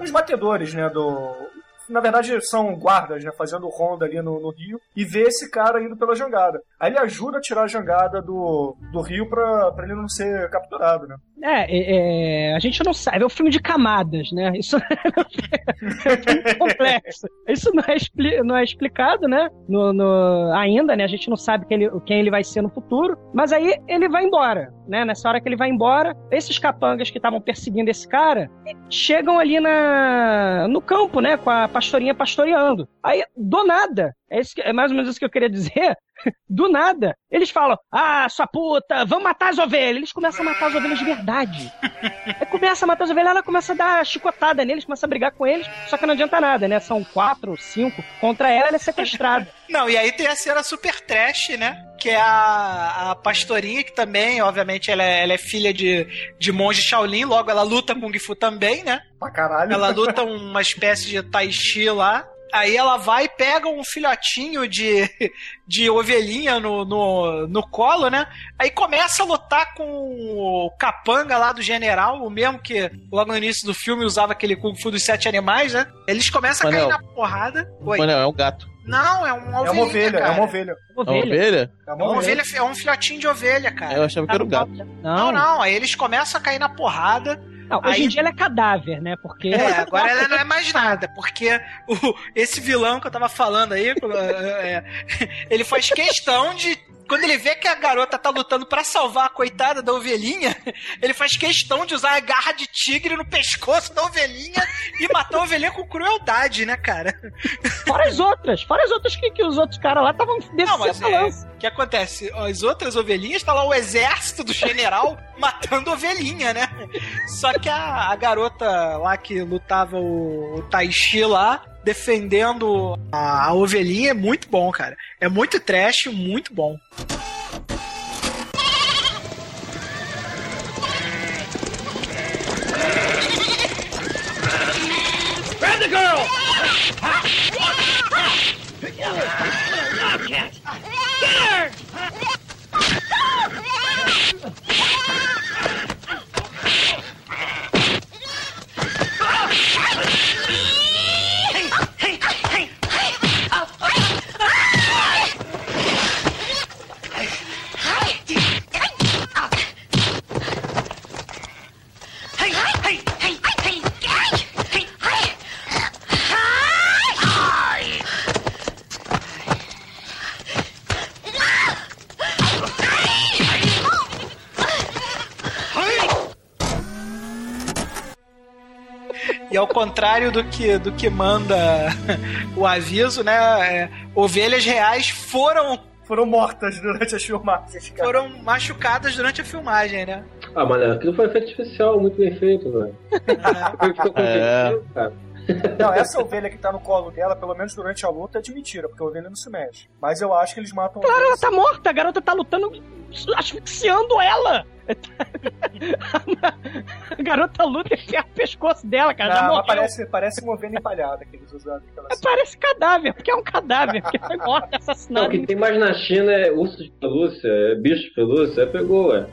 uns batedores, né? Do. Na verdade, são guardas, né? Fazendo ronda ali no, no rio. E vê esse cara indo pela jangada. Aí ele ajuda a tirar a jangada do, do rio pra, pra ele não ser capturado, né? É, é, é, a gente não sabe, é um filme de camadas, né? Isso é um complexo. Isso não é, expli- não é explicado, né? No, no- ainda, né? A gente não sabe quem ele, quem ele vai ser no futuro. Mas aí ele vai embora, né? Nessa hora que ele vai embora, esses capangas que estavam perseguindo esse cara chegam ali na, no campo, né? Com a pastorinha pastoreando. Aí, do nada, é, isso que- é mais ou menos isso que eu queria dizer. Do nada, eles falam: Ah, sua puta, vamos matar as ovelhas. Eles começam a matar as ovelhas de verdade. Aí começa a matar as ovelhas, ela começa a dar chicotada neles, começa a brigar com eles, só que não adianta nada, né? São quatro, cinco contra ela, ela é sequestrada. Não, e aí tem a cena super trash, né? Que é a, a pastorinha, que também, obviamente, ela é, ela é filha de, de monge Shaolin, logo ela luta Kung Fu também, né? Pra caralho. Ela luta uma espécie de Tai Chi lá. Aí ela vai e pega um filhotinho de, de ovelhinha no, no, no colo, né? Aí começa a lutar com o capanga lá do general, o mesmo que logo no início do filme usava aquele Kung Fu dos sete animais, né? Eles começam a cair Manel. na porrada. Oi. Mano, é um gato. Não, é uma ovelha. É uma ovelha, é cara. uma ovelha. É uma ovelha? É É uma ovelha, é um filhotinho de ovelha, cara. Eu achava que era um gato. Não, não, aí eles começam a cair na porrada. Não, hoje Aí- em dia ela é cadáver, né? Porque. É, agora ela não é mais nada, porque o, esse vilão que eu tava falando aí, é, ele faz questão de. Quando ele vê que a garota tá lutando pra salvar a coitada da ovelhinha, ele faz questão de usar a garra de tigre no pescoço da ovelhinha e matar a ovelhinha com crueldade, né, cara? Fora as outras, fora as outras que, que os outros caras lá estavam Não, mas é, o que acontece? As outras ovelhinhas, tá lá o exército do general matando ovelhinha, né? Só que a, a garota lá que lutava o, o Tai Chi lá, defendendo a, a ovelhinha, é muito bom, cara. É muito trash, muito bom. Grab the girl! Get her! E ao contrário do que, do que manda o aviso, né? é, ovelhas reais foram, Foram mortas durante as filmagens, cara. foram machucadas durante a filmagem, né? Ah, mas aquilo foi efeito especial, muito bem feito, velho. Ficou É. cara. Não, essa ovelha que tá no colo dela, pelo menos durante a luta, é de mentira, porque a ovelha não se mexe. Mas eu acho que eles matam Claro, ela tá morta, a garota tá lutando, asfixiando ela. A garota luta e o pescoço dela, cara. já Não, parece, parece uma ovelha empalhada que eles usaram naquela É. Parece cadáver, porque é um cadáver, porque foi morta, Não, assassinada. o que tem mais na China é urso de pelúcia, é bicho de pelúcia, aí pegou, ué.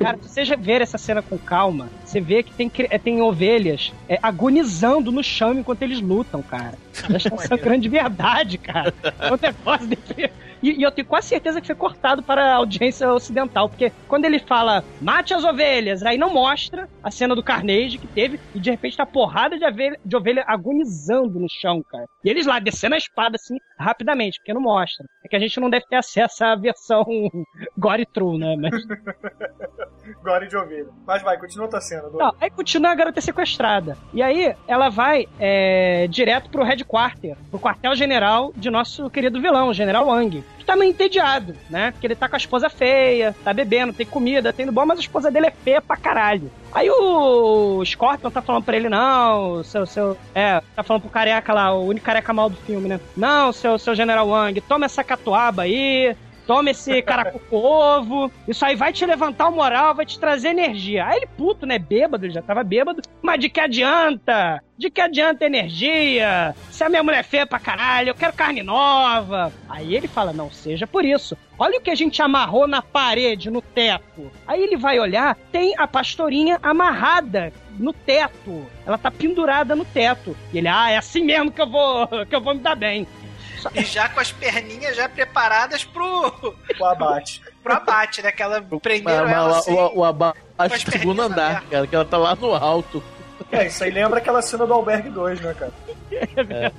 Cara, se você já ver essa cena com calma, você vê que tem, tem ovelhas é, agonizando no chão enquanto eles lutam, cara. Elas estão sangrando de verdade, cara. É um negócio de... E, e eu tenho quase certeza que foi cortado para a audiência ocidental, porque quando ele fala mate as ovelhas, aí não mostra a cena do Carnage que teve, e de repente tá porrada de ovelha, de ovelha agonizando no chão, cara. E eles lá descendo a espada assim, rapidamente, porque não mostra. É que a gente não deve ter acesso à versão gore true, né? Mas Gore de ovelha. Mas vai, continua tua cena. Não, aí continua a garota sequestrada. E aí ela vai é, direto pro headquarter, pro quartel-general de nosso querido vilão, o General Wang. Que tá meio entediado, né? Porque ele tá com a esposa feia, tá bebendo, tem comida, tem bom, mas a esposa dele é feia pra caralho. Aí o Scorpion tá falando pra ele, não, seu, seu. É, tá falando pro careca lá, o único careca mal do filme, né? Não, seu, seu General Wang, toma essa catuaba aí, toma esse caracu ovo, isso aí vai te levantar o moral, vai te trazer energia. Aí ele, puto, né, bêbado, ele já tava bêbado, mas de que adianta? De que adianta energia? Se a minha mulher é feia pra caralho, eu quero carne nova. Aí ele fala, não seja por isso. Olha o que a gente amarrou na parede, no teto. Aí ele vai olhar, tem a pastorinha amarrada no teto. Ela tá pendurada no teto. E ele, ah, é assim mesmo que eu vou, que eu vou me dar bem. E já com as perninhas já preparadas pro, O abate. pro abate, né? Que ela prendeu Mas- ela assim. o, o com do segundo andar, abertas. cara, que ela tá lá no alto. É, isso aí lembra aquela cena do Albergue 2, né, cara?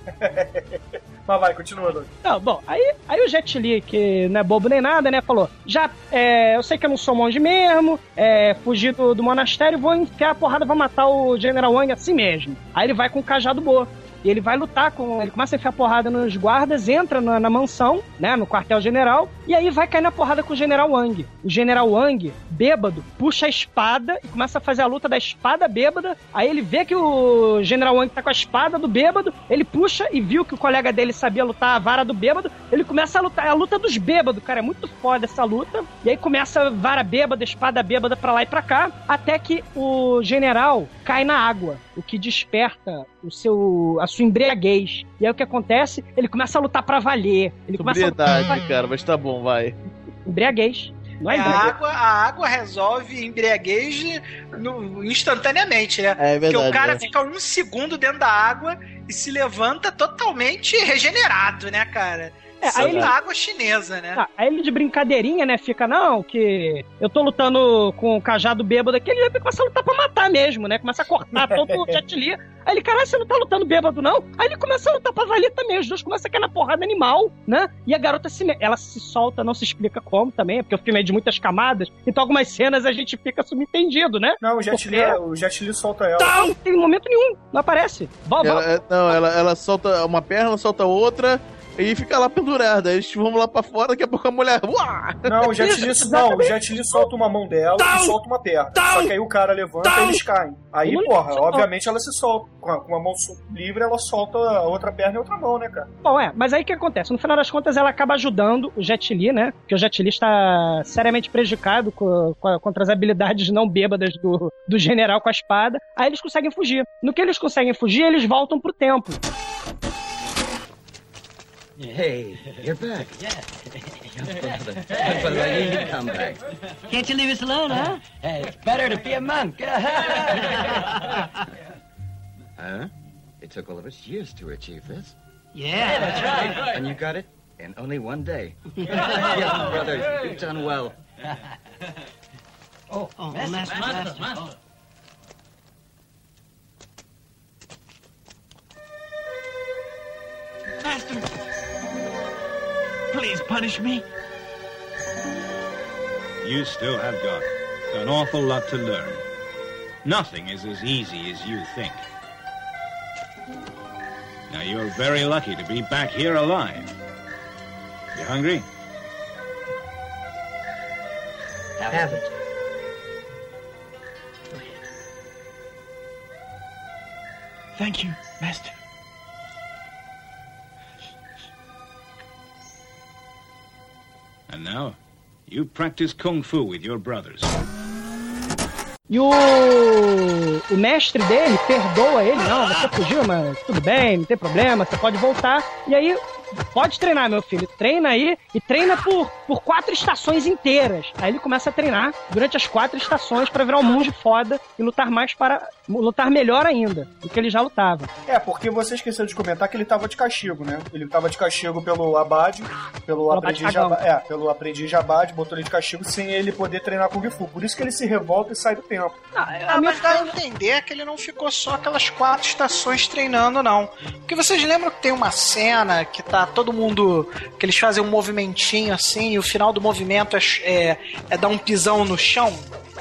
Mas vai, continua, Dô. Não, bom, aí, aí o Jet Li, que não é bobo nem nada, né, falou: já, é, eu sei que eu não sou monge mesmo, é, fugi do, do monastério, vou enfiar a porrada, vou matar o General Wang assim mesmo. Aí ele vai com o cajado boa. E ele vai lutar com. Ele começa a enfiar porrada nos guardas, entra na, na mansão, né? No quartel-general, e aí vai cair na porrada com o General Wang. O General Wang, bêbado, puxa a espada e começa a fazer a luta da espada bêbada. Aí ele vê que o General Wang tá com a espada do bêbado, ele puxa e viu que o colega dele sabia lutar a vara do bêbado. Ele começa a lutar. É a luta dos bêbados, cara. É muito foda essa luta. E aí começa vara bêbada, espada bêbada pra lá e pra cá, até que o general cai na água, o que desperta o seu a sua embriaguez. E aí o que acontece? Ele começa a lutar pra valer. Ele começa a lutar cara, mas tá bom, vai. embriaguez. Não é, É, a, água, a água resolve embriaguez no- instantaneamente, né? É Porque verdade. o cara é. fica um segundo dentro da água e se levanta totalmente regenerado, né, cara? É, aí ele- água chinesa, né? Tá, aí ele de brincadeirinha, né, fica, não, que eu tô lutando com o cajado bêbado aqui, ele começa a lutar pra matar mesmo, né? Começa a cortar todo o Jet Li. Aí ele, caralho, você não tá lutando bêbado, não? Aí ele começa a lutar pra valer também, os dois começam a cair na porrada animal, né? E a garota se, ela se solta, não se explica como também, porque o filme é de muitas camadas, então algumas cenas a gente fica subentendido, né? Não, o Jet Li, quê? o Jet Li solta ela. Não tem momento nenhum, não aparece. Vó, Ela, é- não, ela, ela solta uma perna, solta outra e fica lá pendurada. Aí Eles vão lá pra fora, daqui a pouco a mulher. Uá! Não, o Jet Li, não, o. Jet Li solta uma mão dela e solta uma perna. Só que aí o cara levanta e eles caem. Aí, Não, porra, não. obviamente ela se solta. Com a, com a mão livre, ela solta a outra perna e a outra mão, né, cara? Bom, é, mas aí o que acontece? No final das contas, ela acaba ajudando o Jet Li, né? Porque o Jet Li está seriamente prejudicado co- co- contra as habilidades não bêbadas do, do general com a espada. Aí eles conseguem fugir. No que eles conseguem fugir, eles voltam pro templo. Hey, you're back. Yeah. Brother, brother, I knew you'd come back. Can't you leave us alone, huh? It's better to be a monk. huh? It took all of us years to achieve this. Yeah, that's right. And you got it in only one day. yes, brother, you've done well. Oh, oh master, master, master. Master! Please punish me. You still have got an awful lot to learn. Nothing is as easy as you think. Now, you're very lucky to be back here alive. You hungry? Have it. Thank you, Master. You practice kung fu with your brothers. E o, o mestre dele perdoa ele, não, você fugiu, mas tudo bem, não tem problema, você pode voltar. E aí, pode treinar, meu filho, treina aí e treina por, por quatro estações inteiras. Aí ele começa a treinar durante as quatro estações para virar um monge foda e lutar mais para. lutar melhor ainda do que ele já lutava. É, porque você esqueceu de comentar que ele tava de castigo, né? Ele tava de castigo pelo Abade, pelo, Pelo aprendiz de Abade é, pelo aprendiz Abade, botou ele de castigo sem ele poder treinar Kung Fu. Por isso que ele se revolta e sai do tempo. Ah, mas dá a entender que ele não ficou só aquelas quatro estações treinando, não. Porque vocês lembram que tem uma cena que tá todo mundo. que eles fazem um movimentinho assim, e o final do movimento é, é, é dar um pisão no chão?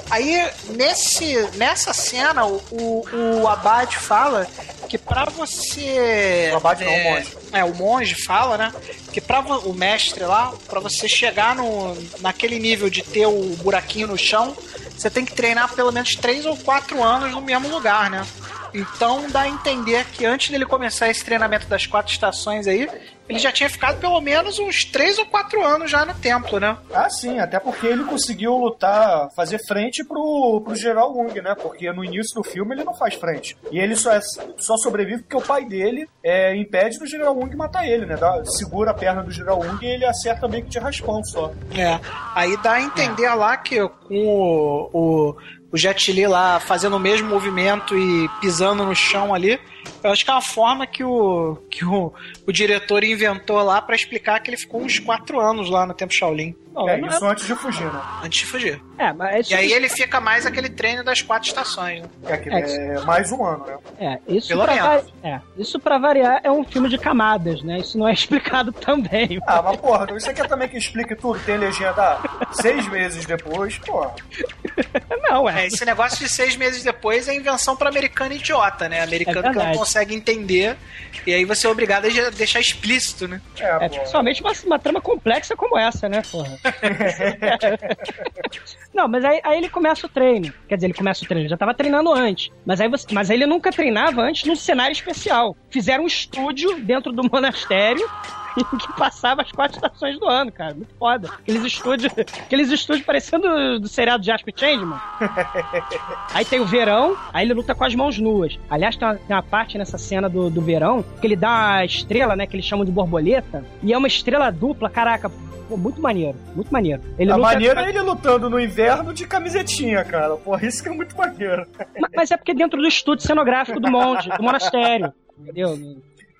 Aí, nesse, nessa cena, o, o, o Abade fala que pra você. O Abade não, o é, monge. É, o monge fala, né? Que pra o mestre lá, pra você chegar no, naquele nível de ter o buraquinho no chão, você tem que treinar pelo menos 3 ou 4 anos no mesmo lugar, né? Então dá a entender que antes dele começar esse treinamento das quatro estações aí, ele já tinha ficado pelo menos uns 3 ou 4 anos já no templo, né? Ah, sim, até porque ele conseguiu lutar, fazer frente pro, pro General Wung, né? Porque no início do filme ele não faz frente. E ele só, é- só sobrevive porque o pai dele é, impede do General Wung matar ele, né? Dá- segura a perna do General Wung e ele acerta meio que de raspão só. É. Aí dá a entender lá que com o, o, o Jet Li lá fazendo o mesmo movimento e pisando no chão ali, eu acho que é uma forma que o, que o, o diretor inventou lá pra explicar que ele ficou uns 4 anos lá no tempo Shaolin. Não, é, não isso antes de fugir, né? Antes de fugir. É, mas isso, E aí ele fica mais aquele treino das quatro estações, né? É, que É, é mais um ano, né? é, isso Pelo pra, é, isso pra variar é um filme de camadas, né? Isso não é explicado também. Ah, mas porra, você quer também que explique tudo? Tem legenda seis meses depois, porra. Não, É, é. esse negócio de seis meses depois é invenção para americano idiota, né? Americano É não consegue entender. E aí você é obrigado a deixar explícito, né? É, É, principalmente uma, uma trama complexa como essa, né, porra? Não, mas aí, aí ele começa o treino. Quer dizer, ele começa o treino, ele já tava treinando antes. Mas aí, você, mas aí ele nunca treinava antes num cenário especial. Fizeram um estúdio dentro do monastério que passava as quatro estações do ano, cara. Muito foda. Aqueles estúdios, aqueles estúdios parecendo do, do seriado Jasper Changeman. Aí tem o verão, aí ele luta com as mãos nuas. Aliás, tem uma, tem uma parte nessa cena do, do verão que ele dá uma estrela, né? Que eles chamam de borboleta. E é uma estrela dupla, caraca. Pô, muito maneiro, muito maneiro. Ele a luta- maneira é ele lutando no inverno de camisetinha, cara. Porra, isso que é muito maneiro. Ma- Mas é porque dentro do estúdio cenográfico do monge, do monastério. Entendeu?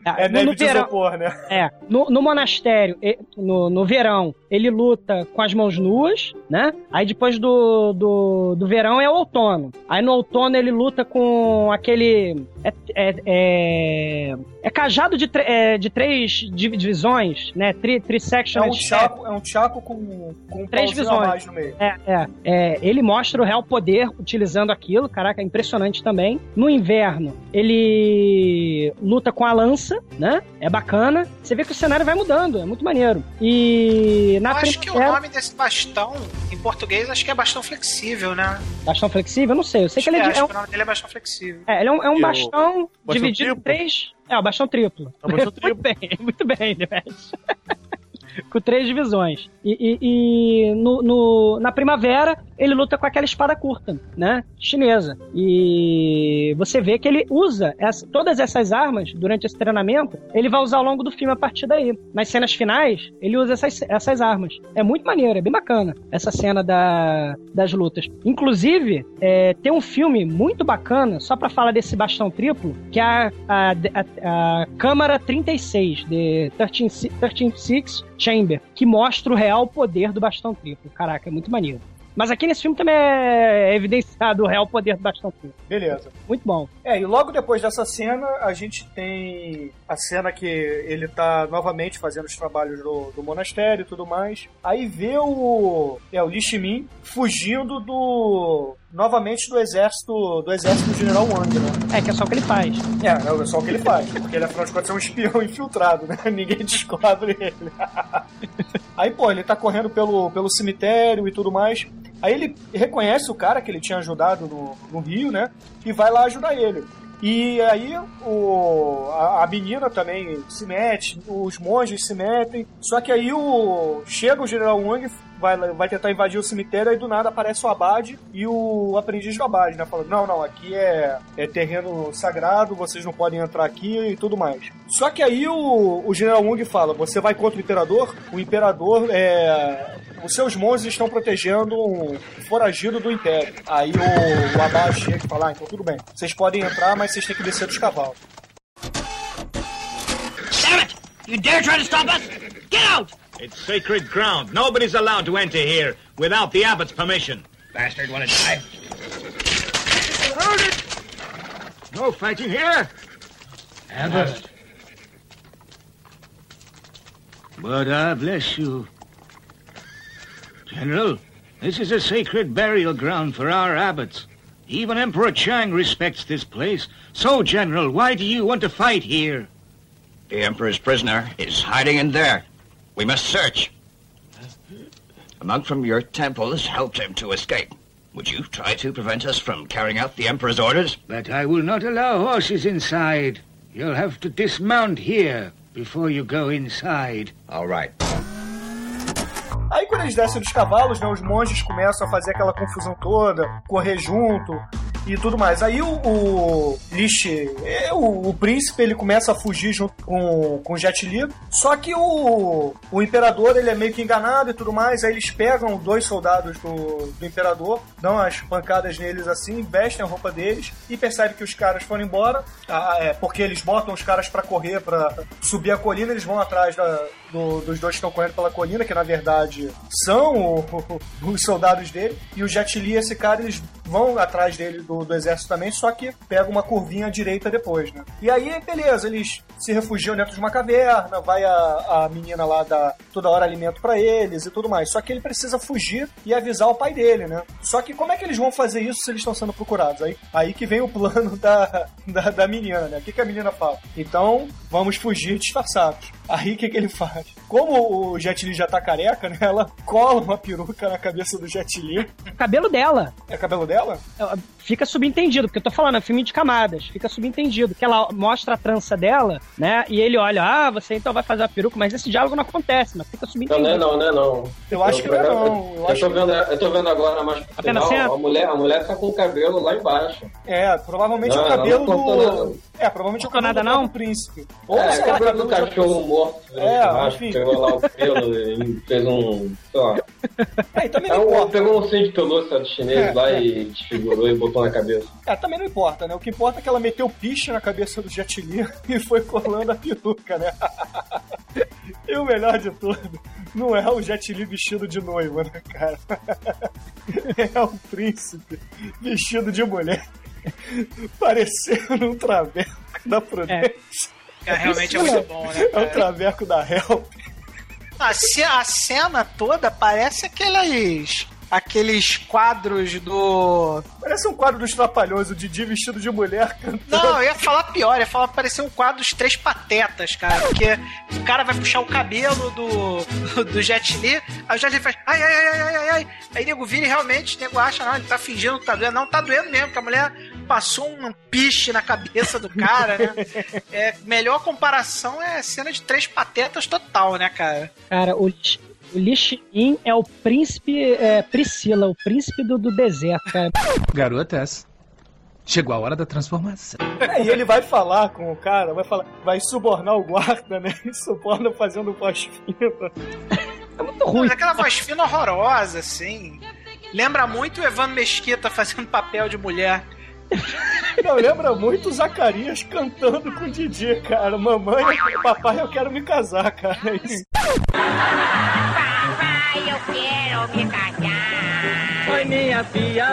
Ah, É no, neve no verão, isopor, né? é, no, no monastério, no, no verão, ele luta com as mãos nuas, né? Aí depois do, do, do verão é o outono. Aí no outono ele luta com aquele. É, é, é, é cajado de, é, de três div- divisões, né? Tri, É trisection um chaco, é um chaco com, com um Três visões. no meio. É, é, é, ele mostra o real poder utilizando aquilo, caraca, é impressionante também. No inverno, ele luta com a lança, né? É bacana. Você vê que o cenário vai mudando, é muito maneiro. E na Eu acho que o nome desse bastão, em português, acho que é bastão flexível, né? Bastão flexível? Eu não sei. Eu sei Acho que ele é, acho é um, que o nome dele é bastão flexível. é, ele é um, é um bastão bastão dividido em triplo? três. É, o bastão triplo. É o bastão muito bem, muito bem, Demet. com três divisões. E, e- e no, no- na primavera, ele luta com aquela espada curta, né? Chinesa. E você vê que ele usa essa- todas essas armas durante esse treinamento, ele vai usar ao longo do filme a partir daí. Nas cenas finais, ele usa essas, essas armas. É muito maneiro, é bem bacana essa cena da- das lutas. Inclusive, é, tem um filme muito bacana, só pra falar desse bastão triplo, que é a, a, a, a Câmara 36, de 13 136 Chamber, que mostra o real poder do bastão triplo. Caraca, é muito maneiro. Mas aqui nesse filme também é evidenciado o real poder do bastão curto. Beleza. Muito bom. É, e logo depois dessa cena, a gente tem a cena que ele tá novamente fazendo os trabalhos do, do monastério e tudo mais. Aí vê o. É, o Li Shimin fugindo do. Novamente do exército do exército do General Wang, né? É, que é só o que ele faz. É, é só o que ele faz. Porque ele, afinal de contas, é um espião infiltrado, né? Ninguém descobre ele. Aí, pô, ele tá correndo pelo, pelo cemitério e tudo mais. Aí ele reconhece o cara que ele tinha ajudado no, no Rio, né? E vai lá ajudar ele. E aí o, a, a menina também se mete, os monges se metem. Só que aí o chega o General Wang, vai, vai tentar invadir o cemitério, aí do nada aparece o Abade e o aprendiz do Abade, né? Falando, não, não, aqui é, é terreno sagrado, vocês não podem entrar aqui e tudo mais. Só que aí o, o General Wang fala, você vai contra o Imperador? O Imperador é... Os seus monges estão protegendo um foragido do Império. Aí o, o Abade chega e fala, ah, então tudo bem. Vocês podem entrar, mas vocês têm que descer dos cavalos. Damn it! You dare try to stop us? Get out! It's sacred ground. Nobody's allowed to enter here without the abbot's permission. Bastard wanna die? Hold it! No fighting here. Abbott. But I bless you. General, this is a sacred burial ground for our abbots. Even Emperor Chang respects this place. So, General, why do you want to fight here? The Emperor's prisoner is hiding in there. We must search. A monk from your temple has helped him to escape. Would you try to prevent us from carrying out the Emperor's orders? But I will not allow horses inside. You'll have to dismount here before you go inside. All right. Aí quando eles descem dos cavalos, né, os monges começam a fazer aquela confusão toda, correr junto e tudo mais. Aí o, o Lish, é, o, o príncipe, ele começa a fugir junto com, com o Jet Li, só que o, o imperador, ele é meio que enganado e tudo mais, aí eles pegam dois soldados do, do imperador, dão as pancadas neles assim, vestem a roupa deles e percebem que os caras foram embora, ah, é, porque eles botam os caras para correr, para subir a colina, eles vão atrás da, do- dos dois que estão correndo pela colina, que na verdade são o- os soldados dele, e o Jet Li esse cara, eles vão atrás dele do, do exército também, só que pega uma curvinha à direita depois, né? E aí, beleza, eles se refugiam dentro de uma caverna, vai a, a menina lá dar toda hora alimento pra eles e tudo mais. Só que ele precisa fugir e avisar o pai dele, né? Só que como é que eles vão fazer isso se eles estão sendo procurados? Aí, aí que vem o plano da, da, da menina, né? O que, que a menina fala? Então, vamos fugir disfarçados. Aí o que, que ele faz? Como o Jet Li já tá careca, né? Ela cola uma peruca na cabeça do Jet Li. O cabelo dela. É cabelo dela? Fica subentendido, porque eu tô falando, é um filme de camadas. Fica subentendido. Que ela mostra a trança dela, né? E ele olha, ah, você então vai fazer a peruca, mas esse diálogo não acontece, mas fica Não, subentendido. não é não, não é não. Eu acho que não é não. Eu Eu, acho tô que- vendo, eu tô vendo agora Apenas final, a mulher, a mulher tá com o cabelo lá embaixo. É, provavelmente Não, o não, cabelo não do. não. É, provavelmente o Cortou cabelo nada, do não? príncipe. Ou é, lá, cabelo do cachorro morto. né, É, churrasco, enfim. Pegou lá o pelo e fez um. Sei lá. É, e também É não um, pegou um cinto de pelúcia chinês É, lá é. e desfigurou e botou na cabeça. É, também não importa, né? O que importa é que ela meteu piche na cabeça do Jet Li e foi colando a peruca, né? e o melhor de tudo, não é o Jet Li vestido de noiva, né, cara? é o príncipe vestido de mulher, parecendo um traveco da Prudência. Cara, realmente é muito bom, né? É, o traveco da Help. A, ce- a cena toda parece aqueles. Aqueles quadros do. Parece um quadro dos Trapalhões, o Didi vestido de mulher cantando. Não, eu ia falar pior, ia falar parecer um quadro dos três patetas, cara. Porque o cara vai puxar o cabelo do, do Jet Li, aí o Jet Li faz ai, ai, ai, ai, ai, ai. Aí nego vira e realmente, nego acha, não, ele tá fingindo que tá doendo. Não, tá doendo mesmo, porque a mulher passou um piche na cabeça do cara, né? É, melhor comparação é a cena de três patetas total, né, cara? Cara, o, o Li Xiyin é o príncipe é, Priscila, o príncipe do, do deserto, cara. Garotas, chegou a hora da transformação. É, e ele vai falar com o cara, vai falar, vai subornar o guarda, né? E suborna fazendo voz fina. É muito ruim. Mas aquela voz fina horrorosa, assim. Lembra muito o Evandro Mesquita fazendo papel de mulher. Não, lembra muito o Zacarias cantando com o Didi, cara. Mamãe, papai, eu quero me casar, cara. É isso. Papai, eu quero me casar. Foi minha filha,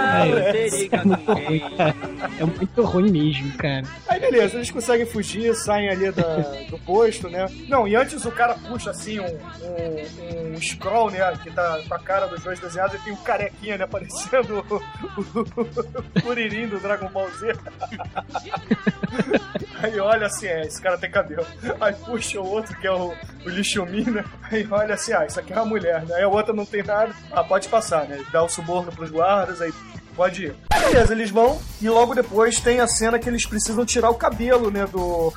É muito ruim mesmo, cara. Aí beleza, eles conseguem fugir, saem ali da, do posto, né? Não, e antes o cara puxa assim um, um, um scroll, né? Que tá com a cara dos dois desenhados e tem um carequinha, né? Parecendo o, o, o Kuririn do Dragon Ball Z. Aí olha assim, é, esse cara tem cabelo. Aí puxa o outro, que é o, o Lixumin, né? Aí olha assim, ah, isso aqui é uma mulher, né? Aí a outra não tem nada. Ah, pode passar, né? Dá o suborno pros guardas, aí pode ir. Beleza, eles vão e logo depois tem a cena que eles precisam tirar o cabelo, né, do,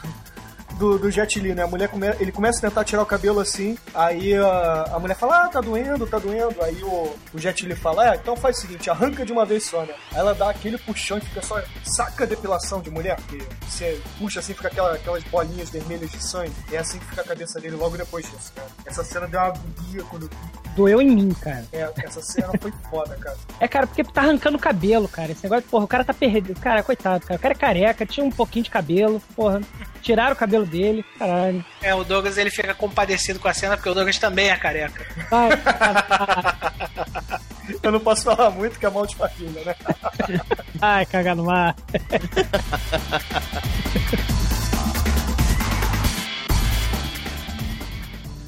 do, do Jet Li, né? A mulher come, ele começa a tentar tirar o cabelo assim, aí a, a mulher fala, ah, tá doendo, tá doendo. Aí o, o Jet Li fala, é, então faz o seguinte, arranca de uma vez só, né? Aí ela dá aquele puxão e fica só, saca a depilação de mulher, que você puxa assim, fica aquela, aquelas bolinhas vermelhas de sangue. É assim que fica a cabeça dele logo depois disso, cara. Essa cena deu uma agonia quando eu Doeu em mim, cara. É, essa cena foi foda, cara. É, cara, porque tá arrancando o cabelo, cara. Esse negócio, porra, o cara tá perdido. Cara, coitado, cara. O cara é careca, tinha um pouquinho de cabelo, porra. Tiraram o cabelo dele, caralho. É, o Douglas ele fica compadecido com a cena porque o Douglas também é careca. Ai, Eu não posso falar muito que é mal de família, né? ai cagar no mar.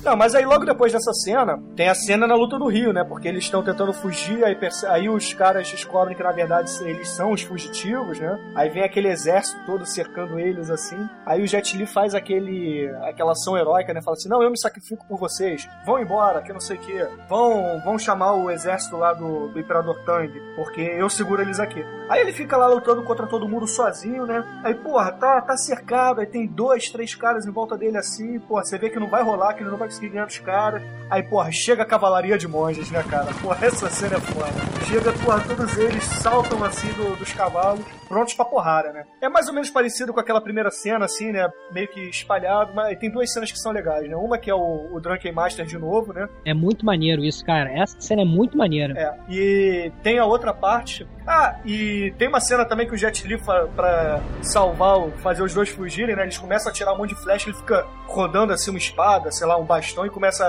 Não, mas aí logo depois dessa cena, tem a cena na luta do Rio, né? Porque eles estão tentando fugir, aí, aí os caras descobrem que na verdade eles são os fugitivos, né? Aí vem aquele exército todo cercando eles assim. Aí o Jet Li faz aquele aquela ação heróica, né? Fala assim: "Não, eu me sacrifico por vocês. Vão embora, que não sei o quê. Vão, vão chamar o exército lá do, do Imperador Tang, porque eu seguro eles aqui". Aí ele fica lá lutando contra todo mundo sozinho, né? Aí, porra, tá, tá cercado, aí tem dois, três caras em volta dele assim, porra, você vê que não vai rolar, que ele não vai conseguir ganhar dos caras. Aí, porra, chega a cavalaria de monges, né, cara? Porra, essa cena é foda. Chega, porra, todos eles saltam assim do- dos cavalos, prontos pra porrada, né? É mais ou menos parecido com aquela primeira cena, assim, né? Meio que espalhado, mas tem duas cenas que são legais, né? Uma que é o, o Drunken Master de novo, né? É muito maneiro isso, cara. Essa cena é muito maneira. É, e tem a outra parte. Ah, e tem uma cena também que o Jet Li, fa- pra salvar, fazer os dois fugirem, né? Eles começam a tirar um monte de flecha, ele fica rodando assim uma espada, sei lá, um bastão e começa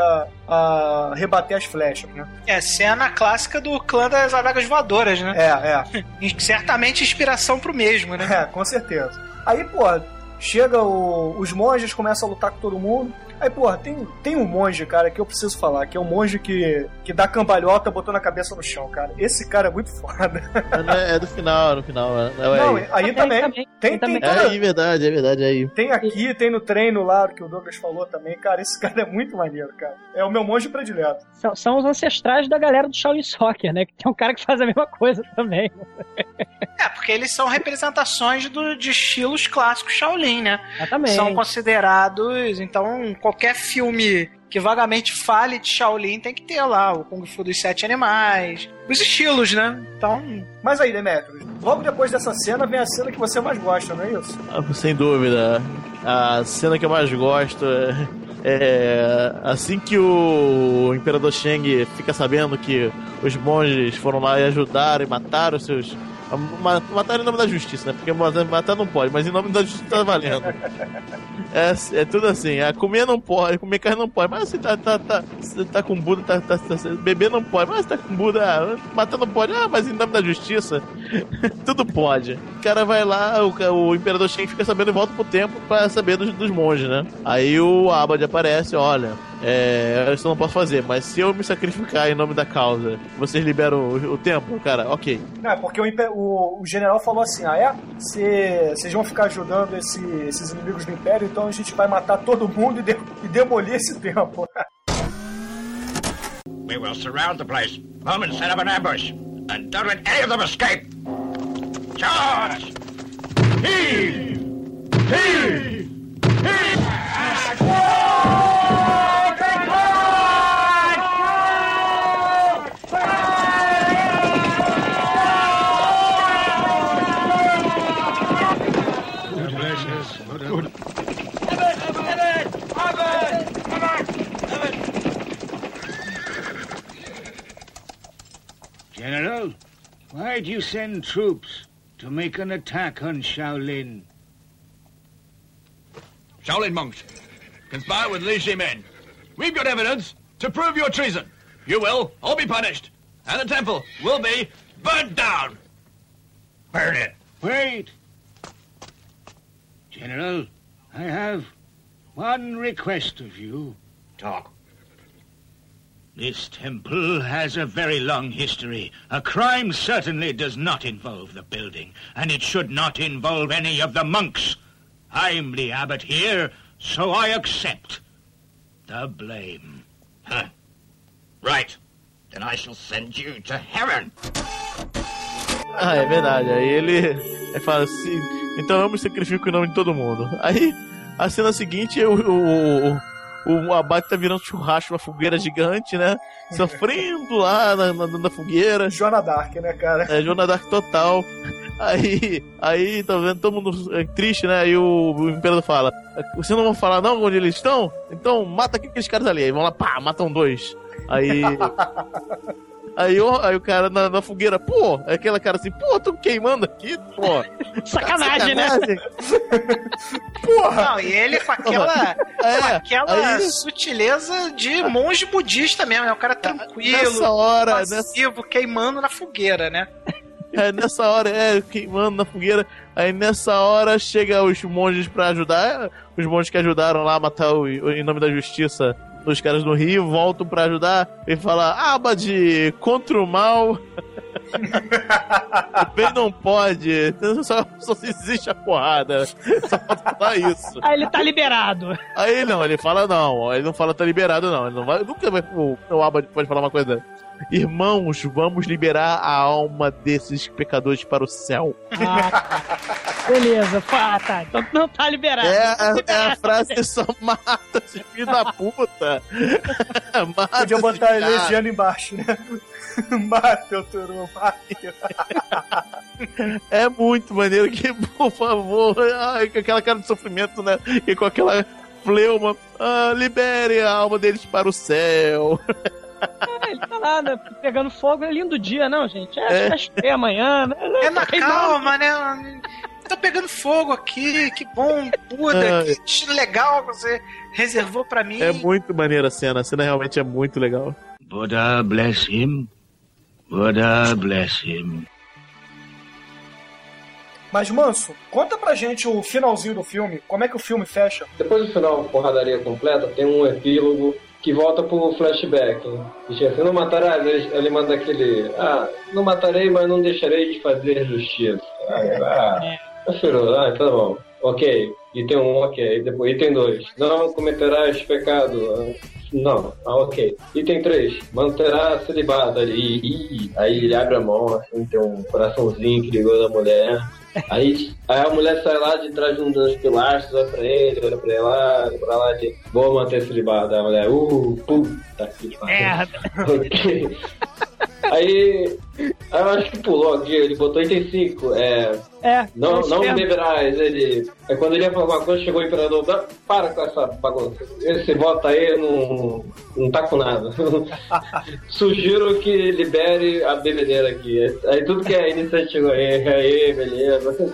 a, a rebater as flechas, né? É cena clássica do clã das adagas voadoras, né? É, é. E Certamente inspiração pro mesmo, né? É, com certeza. Aí, pô, chega o- os monges, começam a lutar com todo mundo. Aí, pô, tem, tem um monge, cara, que eu preciso falar, que é o monge que, que dá cambalhota botando a cabeça no chão, cara. Esse cara é muito foda. É, é do final, no final. É, é Não, aí. aí também. Tem, tem, É toda- aí, verdade, é verdade, é aí. tem aqui, tem no treino lá, que o Douglas falou também. Cara, esse cara é muito maneiro, cara. É o meu monge predileto. São, são os ancestrais da galera do Shaolin Soccer, né? Que tem um cara que faz a mesma coisa também. É, porque eles são representações do, de estilos clássicos Shaolin, né? Exatamente. São considerados, então, qualquer filme que vagamente fale de Shaolin tem que ter lá o Kung Fu dos Sete Animais, os estilos, né? Então, Mas aí, Demetrius, logo depois dessa cena vem a cena que você mais gosta, não é isso? Ah, Sem dúvida. A cena que eu mais gosto é, é assim que o Imperador Shang fica sabendo que os monges foram lá e ajudaram e mataram os seus. Ma- Mataram em nome da justiça, né? Porque matar matar não pode, mas em nome da justiça tá valendo. É, é tudo assim, a comer não pode, comer carne não pode, mas você tá, tá, tá, tá com Buda, tá, tá, tá- beber não pode, mas você tá com Buda, ah, matar não pode, ah, mas em nome da justiça, tudo pode. O cara vai lá, o, o Imperador Shen fica sabendo e volta pro templo pra saber dos, dos monges, né? Aí o Abad aparece, olha, é, isso eu não posso fazer, mas se eu me sacrificar em nome da causa, vocês liberam o, o templo? Cara, ok. Não, é porque o, o- o general falou assim: ah, é? Cê- Vocês vão ficar ajudando esse- esses inimigos do Império, então a gente vai matar todo mundo e, de- e demolir esse templo. We will surround the place, home and set up an ambush, and don't let any of them escape. Charge! Heave! Heave! General, why'd you send troops to make an attack on Shaolin? Shaolin monks, conspire with Li Shi men. We've got evidence to prove your treason. You will, all be punished. and the temple will be burned down. Burn it. Wait. General, I have one request of you. Talk. This temple has a very long history. A crime certainly does not involve the building, and it should not involve any of the monks. I'm the abbot here, so I accept the blame. Huh. Right. Then I shall send you to heaven. Ah, é verdade. Aí ele, fala assim: então eu me sacrifico em nome de todo mundo. Aí a cena seguinte, o, o, abate tá virando churrasco, uma fogueira gigante, né? Sofrendo lá na, na, na fogueira. Joana Dark, né, cara? É, Joana Dark total. Aí, aí, tá vendo todo mundo é, triste, né? Aí o, o imperador fala: Vocês não vão falar não onde eles estão? Então mata aqueles caras ali. Aí vão lá, pá, matam dois. Aí. Aí, o- aí o cara na, na fogueira, pô, é aquela cara assim, pô, tô queimando aqui, pô. Sacanagem, né? Porra! Não, e ele com aquela, com É, aquela aí- sutileza de monge budista mesmo, né? O cara tranquilo, Nessa hora, nessa, passivo, queimando na fogueira, né? é, nessa hora, é, queimando na fogueira. Aí nessa hora chega os monges pra ajudar, os monges que ajudaram lá a matar o, em nome da justiça os caras no Rio, voltam pra ajudar e fala, Abade, contra o mal. o bem não pode, só, só existe a porrada. Só falta falar isso. Aí ele tá liberado. Aí não, ele fala não, ele não fala tá liberado não, ele não vai, nunca vai, o, o Abba pode falar uma coisa dessa. Irmãos, vamos liberar a alma desses pecadores para o céu. Ah, tá. Beleza, pá, tá. Então não tá liberado. É, a- é a frase só mata esse filho da puta. mata Podia esse botar cara. Legiano embaixo, né? Mata o Turu, mata. É muito maneiro que, por favor, ai, com aquela cara de sofrimento, né? E com aquela fleuma, ah, libere a alma deles para o céu. É, ele tá lá, né, pegando fogo. É lindo dia, não, gente? É. É, é. amanhã, né? É na calma, né? Tá pegando fogo aqui, que bom, Buda, Ai. que legal que você reservou pra mim. É muito maneira a cena, a cena realmente é muito legal. Buddha bless him. Buddha bless him. Mas, Manso, conta pra gente o finalzinho do filme. Como é que o filme fecha? Depois do final, porradaria completa, tem um epílogo que volta pro flashback. Diz assim, não matarás, ele, ele manda aquele. Ah, não matarei, mas não deixarei de fazer justiça. Ah, ah, ah, tá bom. Ok. Item 1, um, ok. Depois, item 2. Não cometerás pecado. Não, ah, ok. Item 3. Manterá celibato ali. Ih, aí ele abre a mão, assim, tem um coraçãozinho que ligou da mulher. Aí, aí a mulher sai lá de trás de um dos pilares, olha pra ele, olha pra ela, olha pra lá, de vou manter celibato. Aí a mulher, uh, puta que pariu. Merda. Aí, eu acho que pulou aqui, ele botou item 5, é. É, Não, é não beberás, ele. Aí quando ele ia falar alguma coisa, chegou o imperador, "Não, para com essa bagunça. Esse voto aí não, não tá com nada. Sugiro que libere a bebedeira aqui. Aí tudo que é iniciativa aí, aí, beleza.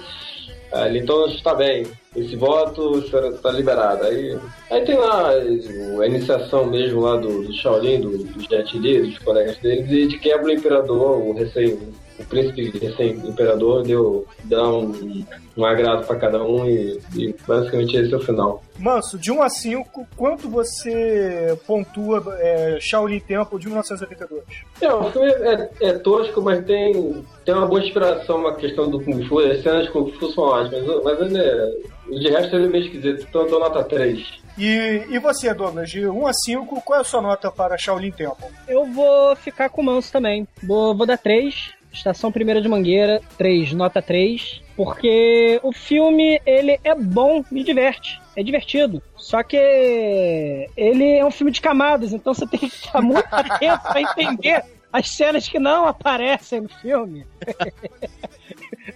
Aí, então está bem. Esse voto está liberado. Aí, aí tem lá a iniciação mesmo lá do, do Shaolin, do, do Jet Li, dos colegas deles, e de quebra o imperador, o recém o príncipe recém-imperador deu dá um, um agrado pra cada um e, e basicamente esse é o final. Manso, de 1 a 5, quanto você pontua é, Shaolin Temple de 1982? É, o filme é, é tosco, mas tem, tem uma boa inspiração uma questão do Kung Fu. As cenas de Kung Fu são ótimas, mas ele é, de resto ele é meio esquisito, então eu dou nota 3. E, e você, Douglas, de 1 a 5, qual é a sua nota para Shaolin Temple? Eu vou ficar com o Manso também. Vou, vou dar 3. Estação Primeira de Mangueira, 3, nota 3. Porque o filme, ele é bom, me diverte. É divertido. Só que ele é um filme de camadas, então você tem que estar muito atento pra entender as cenas que não aparecem no filme.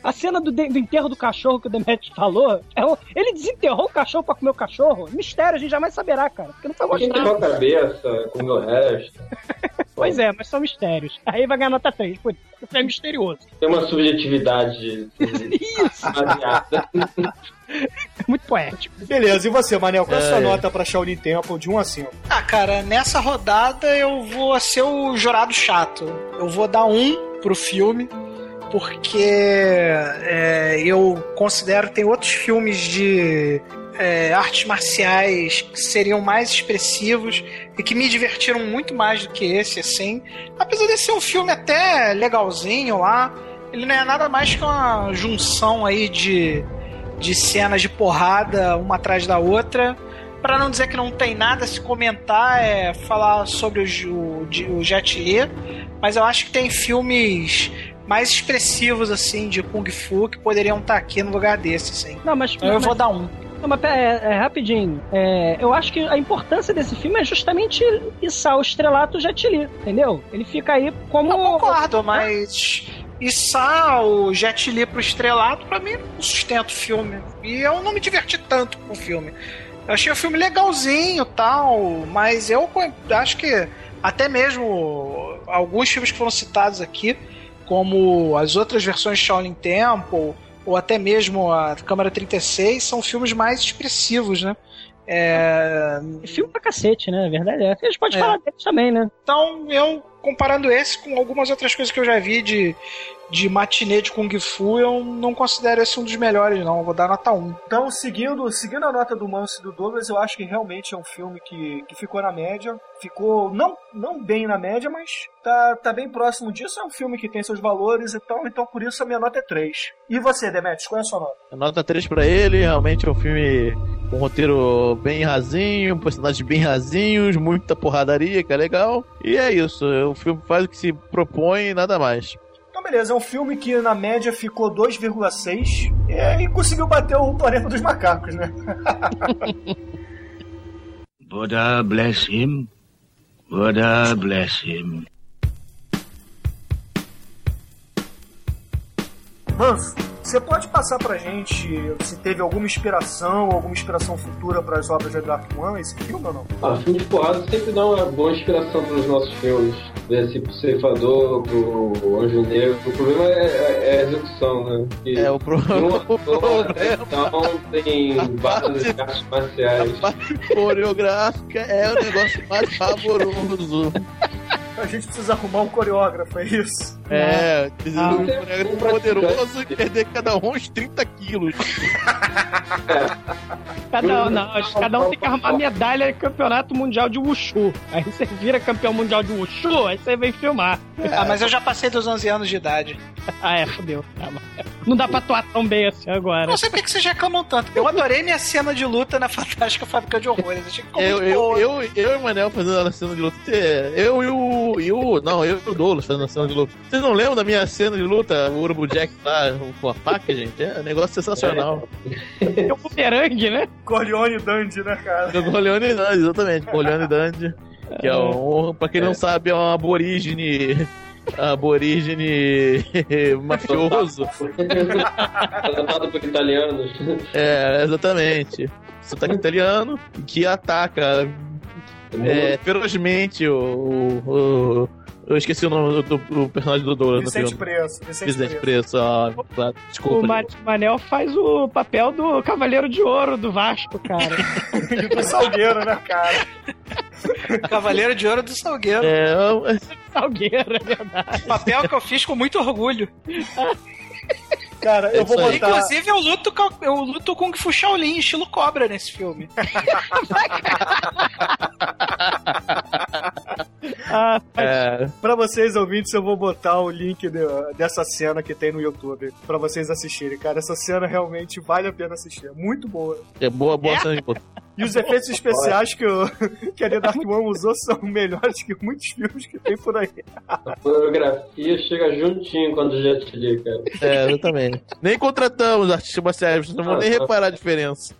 A cena do, do enterro do cachorro que o Demetrius falou, é um- ele desenterrou o cachorro pra comer o cachorro? Mistério, a gente jamais saberá, cara. Porque não foi mostrado. a cabeça, comeu o resto. Pois é, mas são mistérios. Aí vai ganhar nota 3. Pô, isso é misterioso. Tem uma subjetividade Isso. Muito poético. Beleza, e você, Manel? Qual é a sua É. nota pra Shaolin Temple de 1 a 5? Ah, cara, nessa rodada eu vou ser o jurado chato. Eu vou dar um pro filme, porque é, eu considero que tem outros filmes de é, artes marciais que seriam mais expressivos e que me divertiram muito mais do que esse, assim. Apesar de ser um filme até legalzinho lá, ele não é nada mais que uma junção aí de, de cenas de porrada uma atrás da outra. Pra não dizer que não tem nada a se comentar, é falar sobre o, o, o Jet Li, mas eu acho que tem filmes mais expressivos, assim, de Kung Fu que poderiam estar aqui no lugar desse, assim. Não, mas. Então eu mas- vou dar um. Não, mas pera, é, é, rapidinho. É, eu acho que a importância desse filme é justamente içar o estrelato Jet Li, entendeu? Ele fica aí como. Eu concordo, mas içar o Jet Li pro estrelato, pra mim, não sustenta o filme. E eu não me diverti tanto com o filme. Eu achei o filme legalzinho tal, mas eu acho que até mesmo alguns filmes que foram citados aqui, como as outras versões de Shaolin Temple, ou até mesmo a Câmara 36, são filmes mais expressivos, né? É, Filme pra cacete, né? A verdade é. A gente pode É. falar deles também, né? Então, eu, comparando esse com algumas outras coisas que eu já vi de, de matinê de Kung Fu, eu não considero esse um dos melhores, não. Eu vou dar nota 1. Então, seguindo, seguindo a nota do Manso e do Douglas, eu acho que realmente é um filme que, que ficou na média. Ficou não, não bem na média, mas tá, tá bem próximo disso. É um filme que tem seus valores e tal, então por isso a minha nota é 3. E você, Demetrius, qual é a sua nota? Nota 3 pra ele, realmente é um filme um roteiro bem rasinho, personagens bem rasinhos, muita porradaria, que é legal. E é isso, o filme faz o que se propõe e nada mais. Então, beleza, é um filme que na média ficou 2,6 e, e conseguiu bater o Planeta dos Macacos, né? Buddha bless him. Buddha bless him. Manso, você pode passar pra gente se teve alguma inspiração, alguma inspiração futura para as obras de Dark One, esse filme ou não? Ah, filme de porrada sempre dá uma boa inspiração para os nossos filmes. Desse pro Ceifador, pro Anjo Negro. O problema é, é- é a execução, né? Que É o, um o ator, problema. então tem várias artes marciais. A parte coreográfica é o negócio mais pavoroso. A gente precisa arrumar um coreógrafo, é isso? É, precisa de um Ah. coreógrafo poderoso e perder cada um uns 30 quilos. Cada um, não, acho que cada um tem que arrumar medalha de campeonato mundial de Wushu. Aí você vira campeão mundial de Wushu, aí você vem filmar. Ah, mas eu já passei dos 11 anos de idade. Ah, é, fodeu. Tá, Não dá pra atuar tão bem assim agora. Não sei por que vocês reclamam tanto. Eu adorei minha cena de luta na Fantástica Fábrica de Horrores. Achei que ficou Eu, muito eu, eu, eu e o Manel fazendo a cena de luta. Eu e o. E o não, eu e o Douglas fazendo a cena de luta. Vocês não lembram da minha cena de luta? O Urubu Jack lá com a faca, gente? É um negócio sensacional. É o bumerangue, né? Corleone Dandy, né, cara? É. O Leone Dandy, exatamente. O Leone Dandy. Que é um. Pra quem não sabe, é um aborígene. Aborígene mafioso. Adaptado por italianos. É, exatamente. Sotaque italiano que ataca é, ferozmente o, o- o- Eu esqueci o nome do, do- do personagem do Douglas Vicente. Preço. Vicente, Vicente Preço. Preço, ó, claro, O desculpa. Ma- Manel faz o papel do Cavaleiro de Ouro do Vasco, cara. do Salgueiro, né, cara? Cavaleiro de Ouro do Salgueiro. É, Salgueiro, é verdade. Papel que eu fiz com muito orgulho. Cara, eu vou Isso aí. botar. Inclusive, eu luto, com- eu luto Kung Fu Shaolin, estilo cobra, nesse filme. Ah, é, Pra vocês ouvintes, eu vou botar o link de- dessa cena que tem no YouTube pra vocês assistirem, cara. Essa cena realmente vale a pena assistir. É muito boa. é boa, boa cena de luta. E os efeitos especiais que, o, que a The Dark One usou são melhores que muitos filmes que tem por aí. A coreografia chega juntinho quando o Jet Li, cara. É, exatamente. Nem contratamos artistas marciais, vocês não vão nem reparar a diferença.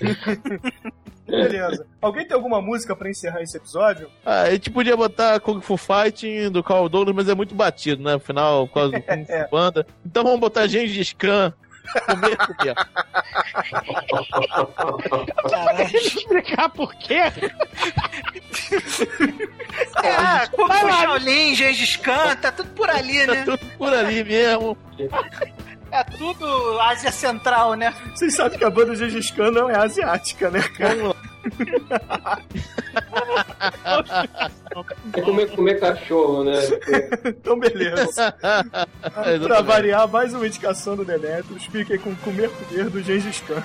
Beleza. Alguém tem alguma música pra encerrar esse episódio? Ah, a gente podia botar Kung Fu Fighting do Carl Douglas, mas é muito batido, né? Afinal, por causa do Kung Fu Panda. Então vamos botar Gengis Khan. Comer, comer. Deixa eu explicar por quê. É, Kung Fu Shaolin, Gengis Khan, tá tudo por ali, Tá né? tudo por ali mesmo. É tudo Ásia Central, né? Vocês sabem que a banda Gengis Khan não é asiática, né, cara? É comer, comer cachorro, né? então, beleza. pra variar, mais uma indicação do Demetrius. Fiquem com Comer Comer do Gengis Khan.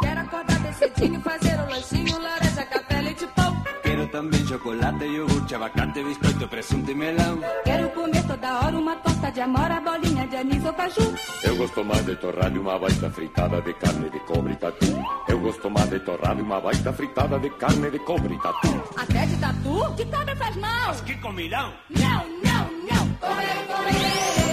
Quero acordar bem cedinho, fazer um lanchinho, laranja, café, leite pão. Quero também chocolate, iogurte, abacate, biscoito, presunto e melão. Quero comer toda hora uma torta de amora, bolinha de anis ou caju. Eu gosto mais de torrada e uma baita fritada de carne de cobre e tatu. Eu gosto mais de torrada e uma baita fritada de carne de cobre e tatu. Até de tatu? Que cobra faz mal? Mas que comilão! Não, não, não. Comer, comer.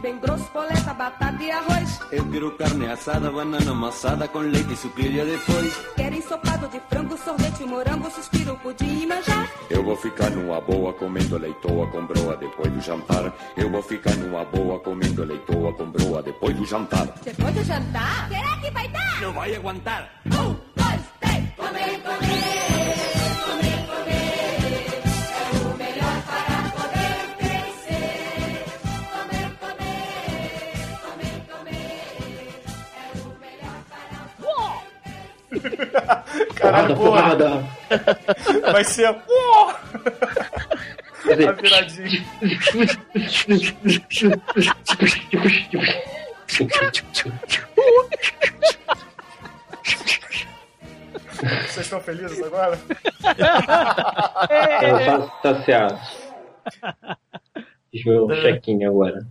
Bem grosso, polenta, batata e arroz. Eu quero carne assada, banana amassada com leite e sucrilha depois. Quero ensopado de frango, sorvete, morango, suspiro, pudim e manjar. Eu vou ficar numa boa comendo leitoa com broa depois do jantar. Eu vou ficar numa boa comendo leitoa com broa depois do jantar. Depois do jantar? Será que vai dar? Não vai aguentar. Um, dois, três. Comer, comer. Caralho, boa. porrada. Vai ser. A viradinha. Vocês estão felizes agora? Eu tô saciado. Fiz meu check-in agora.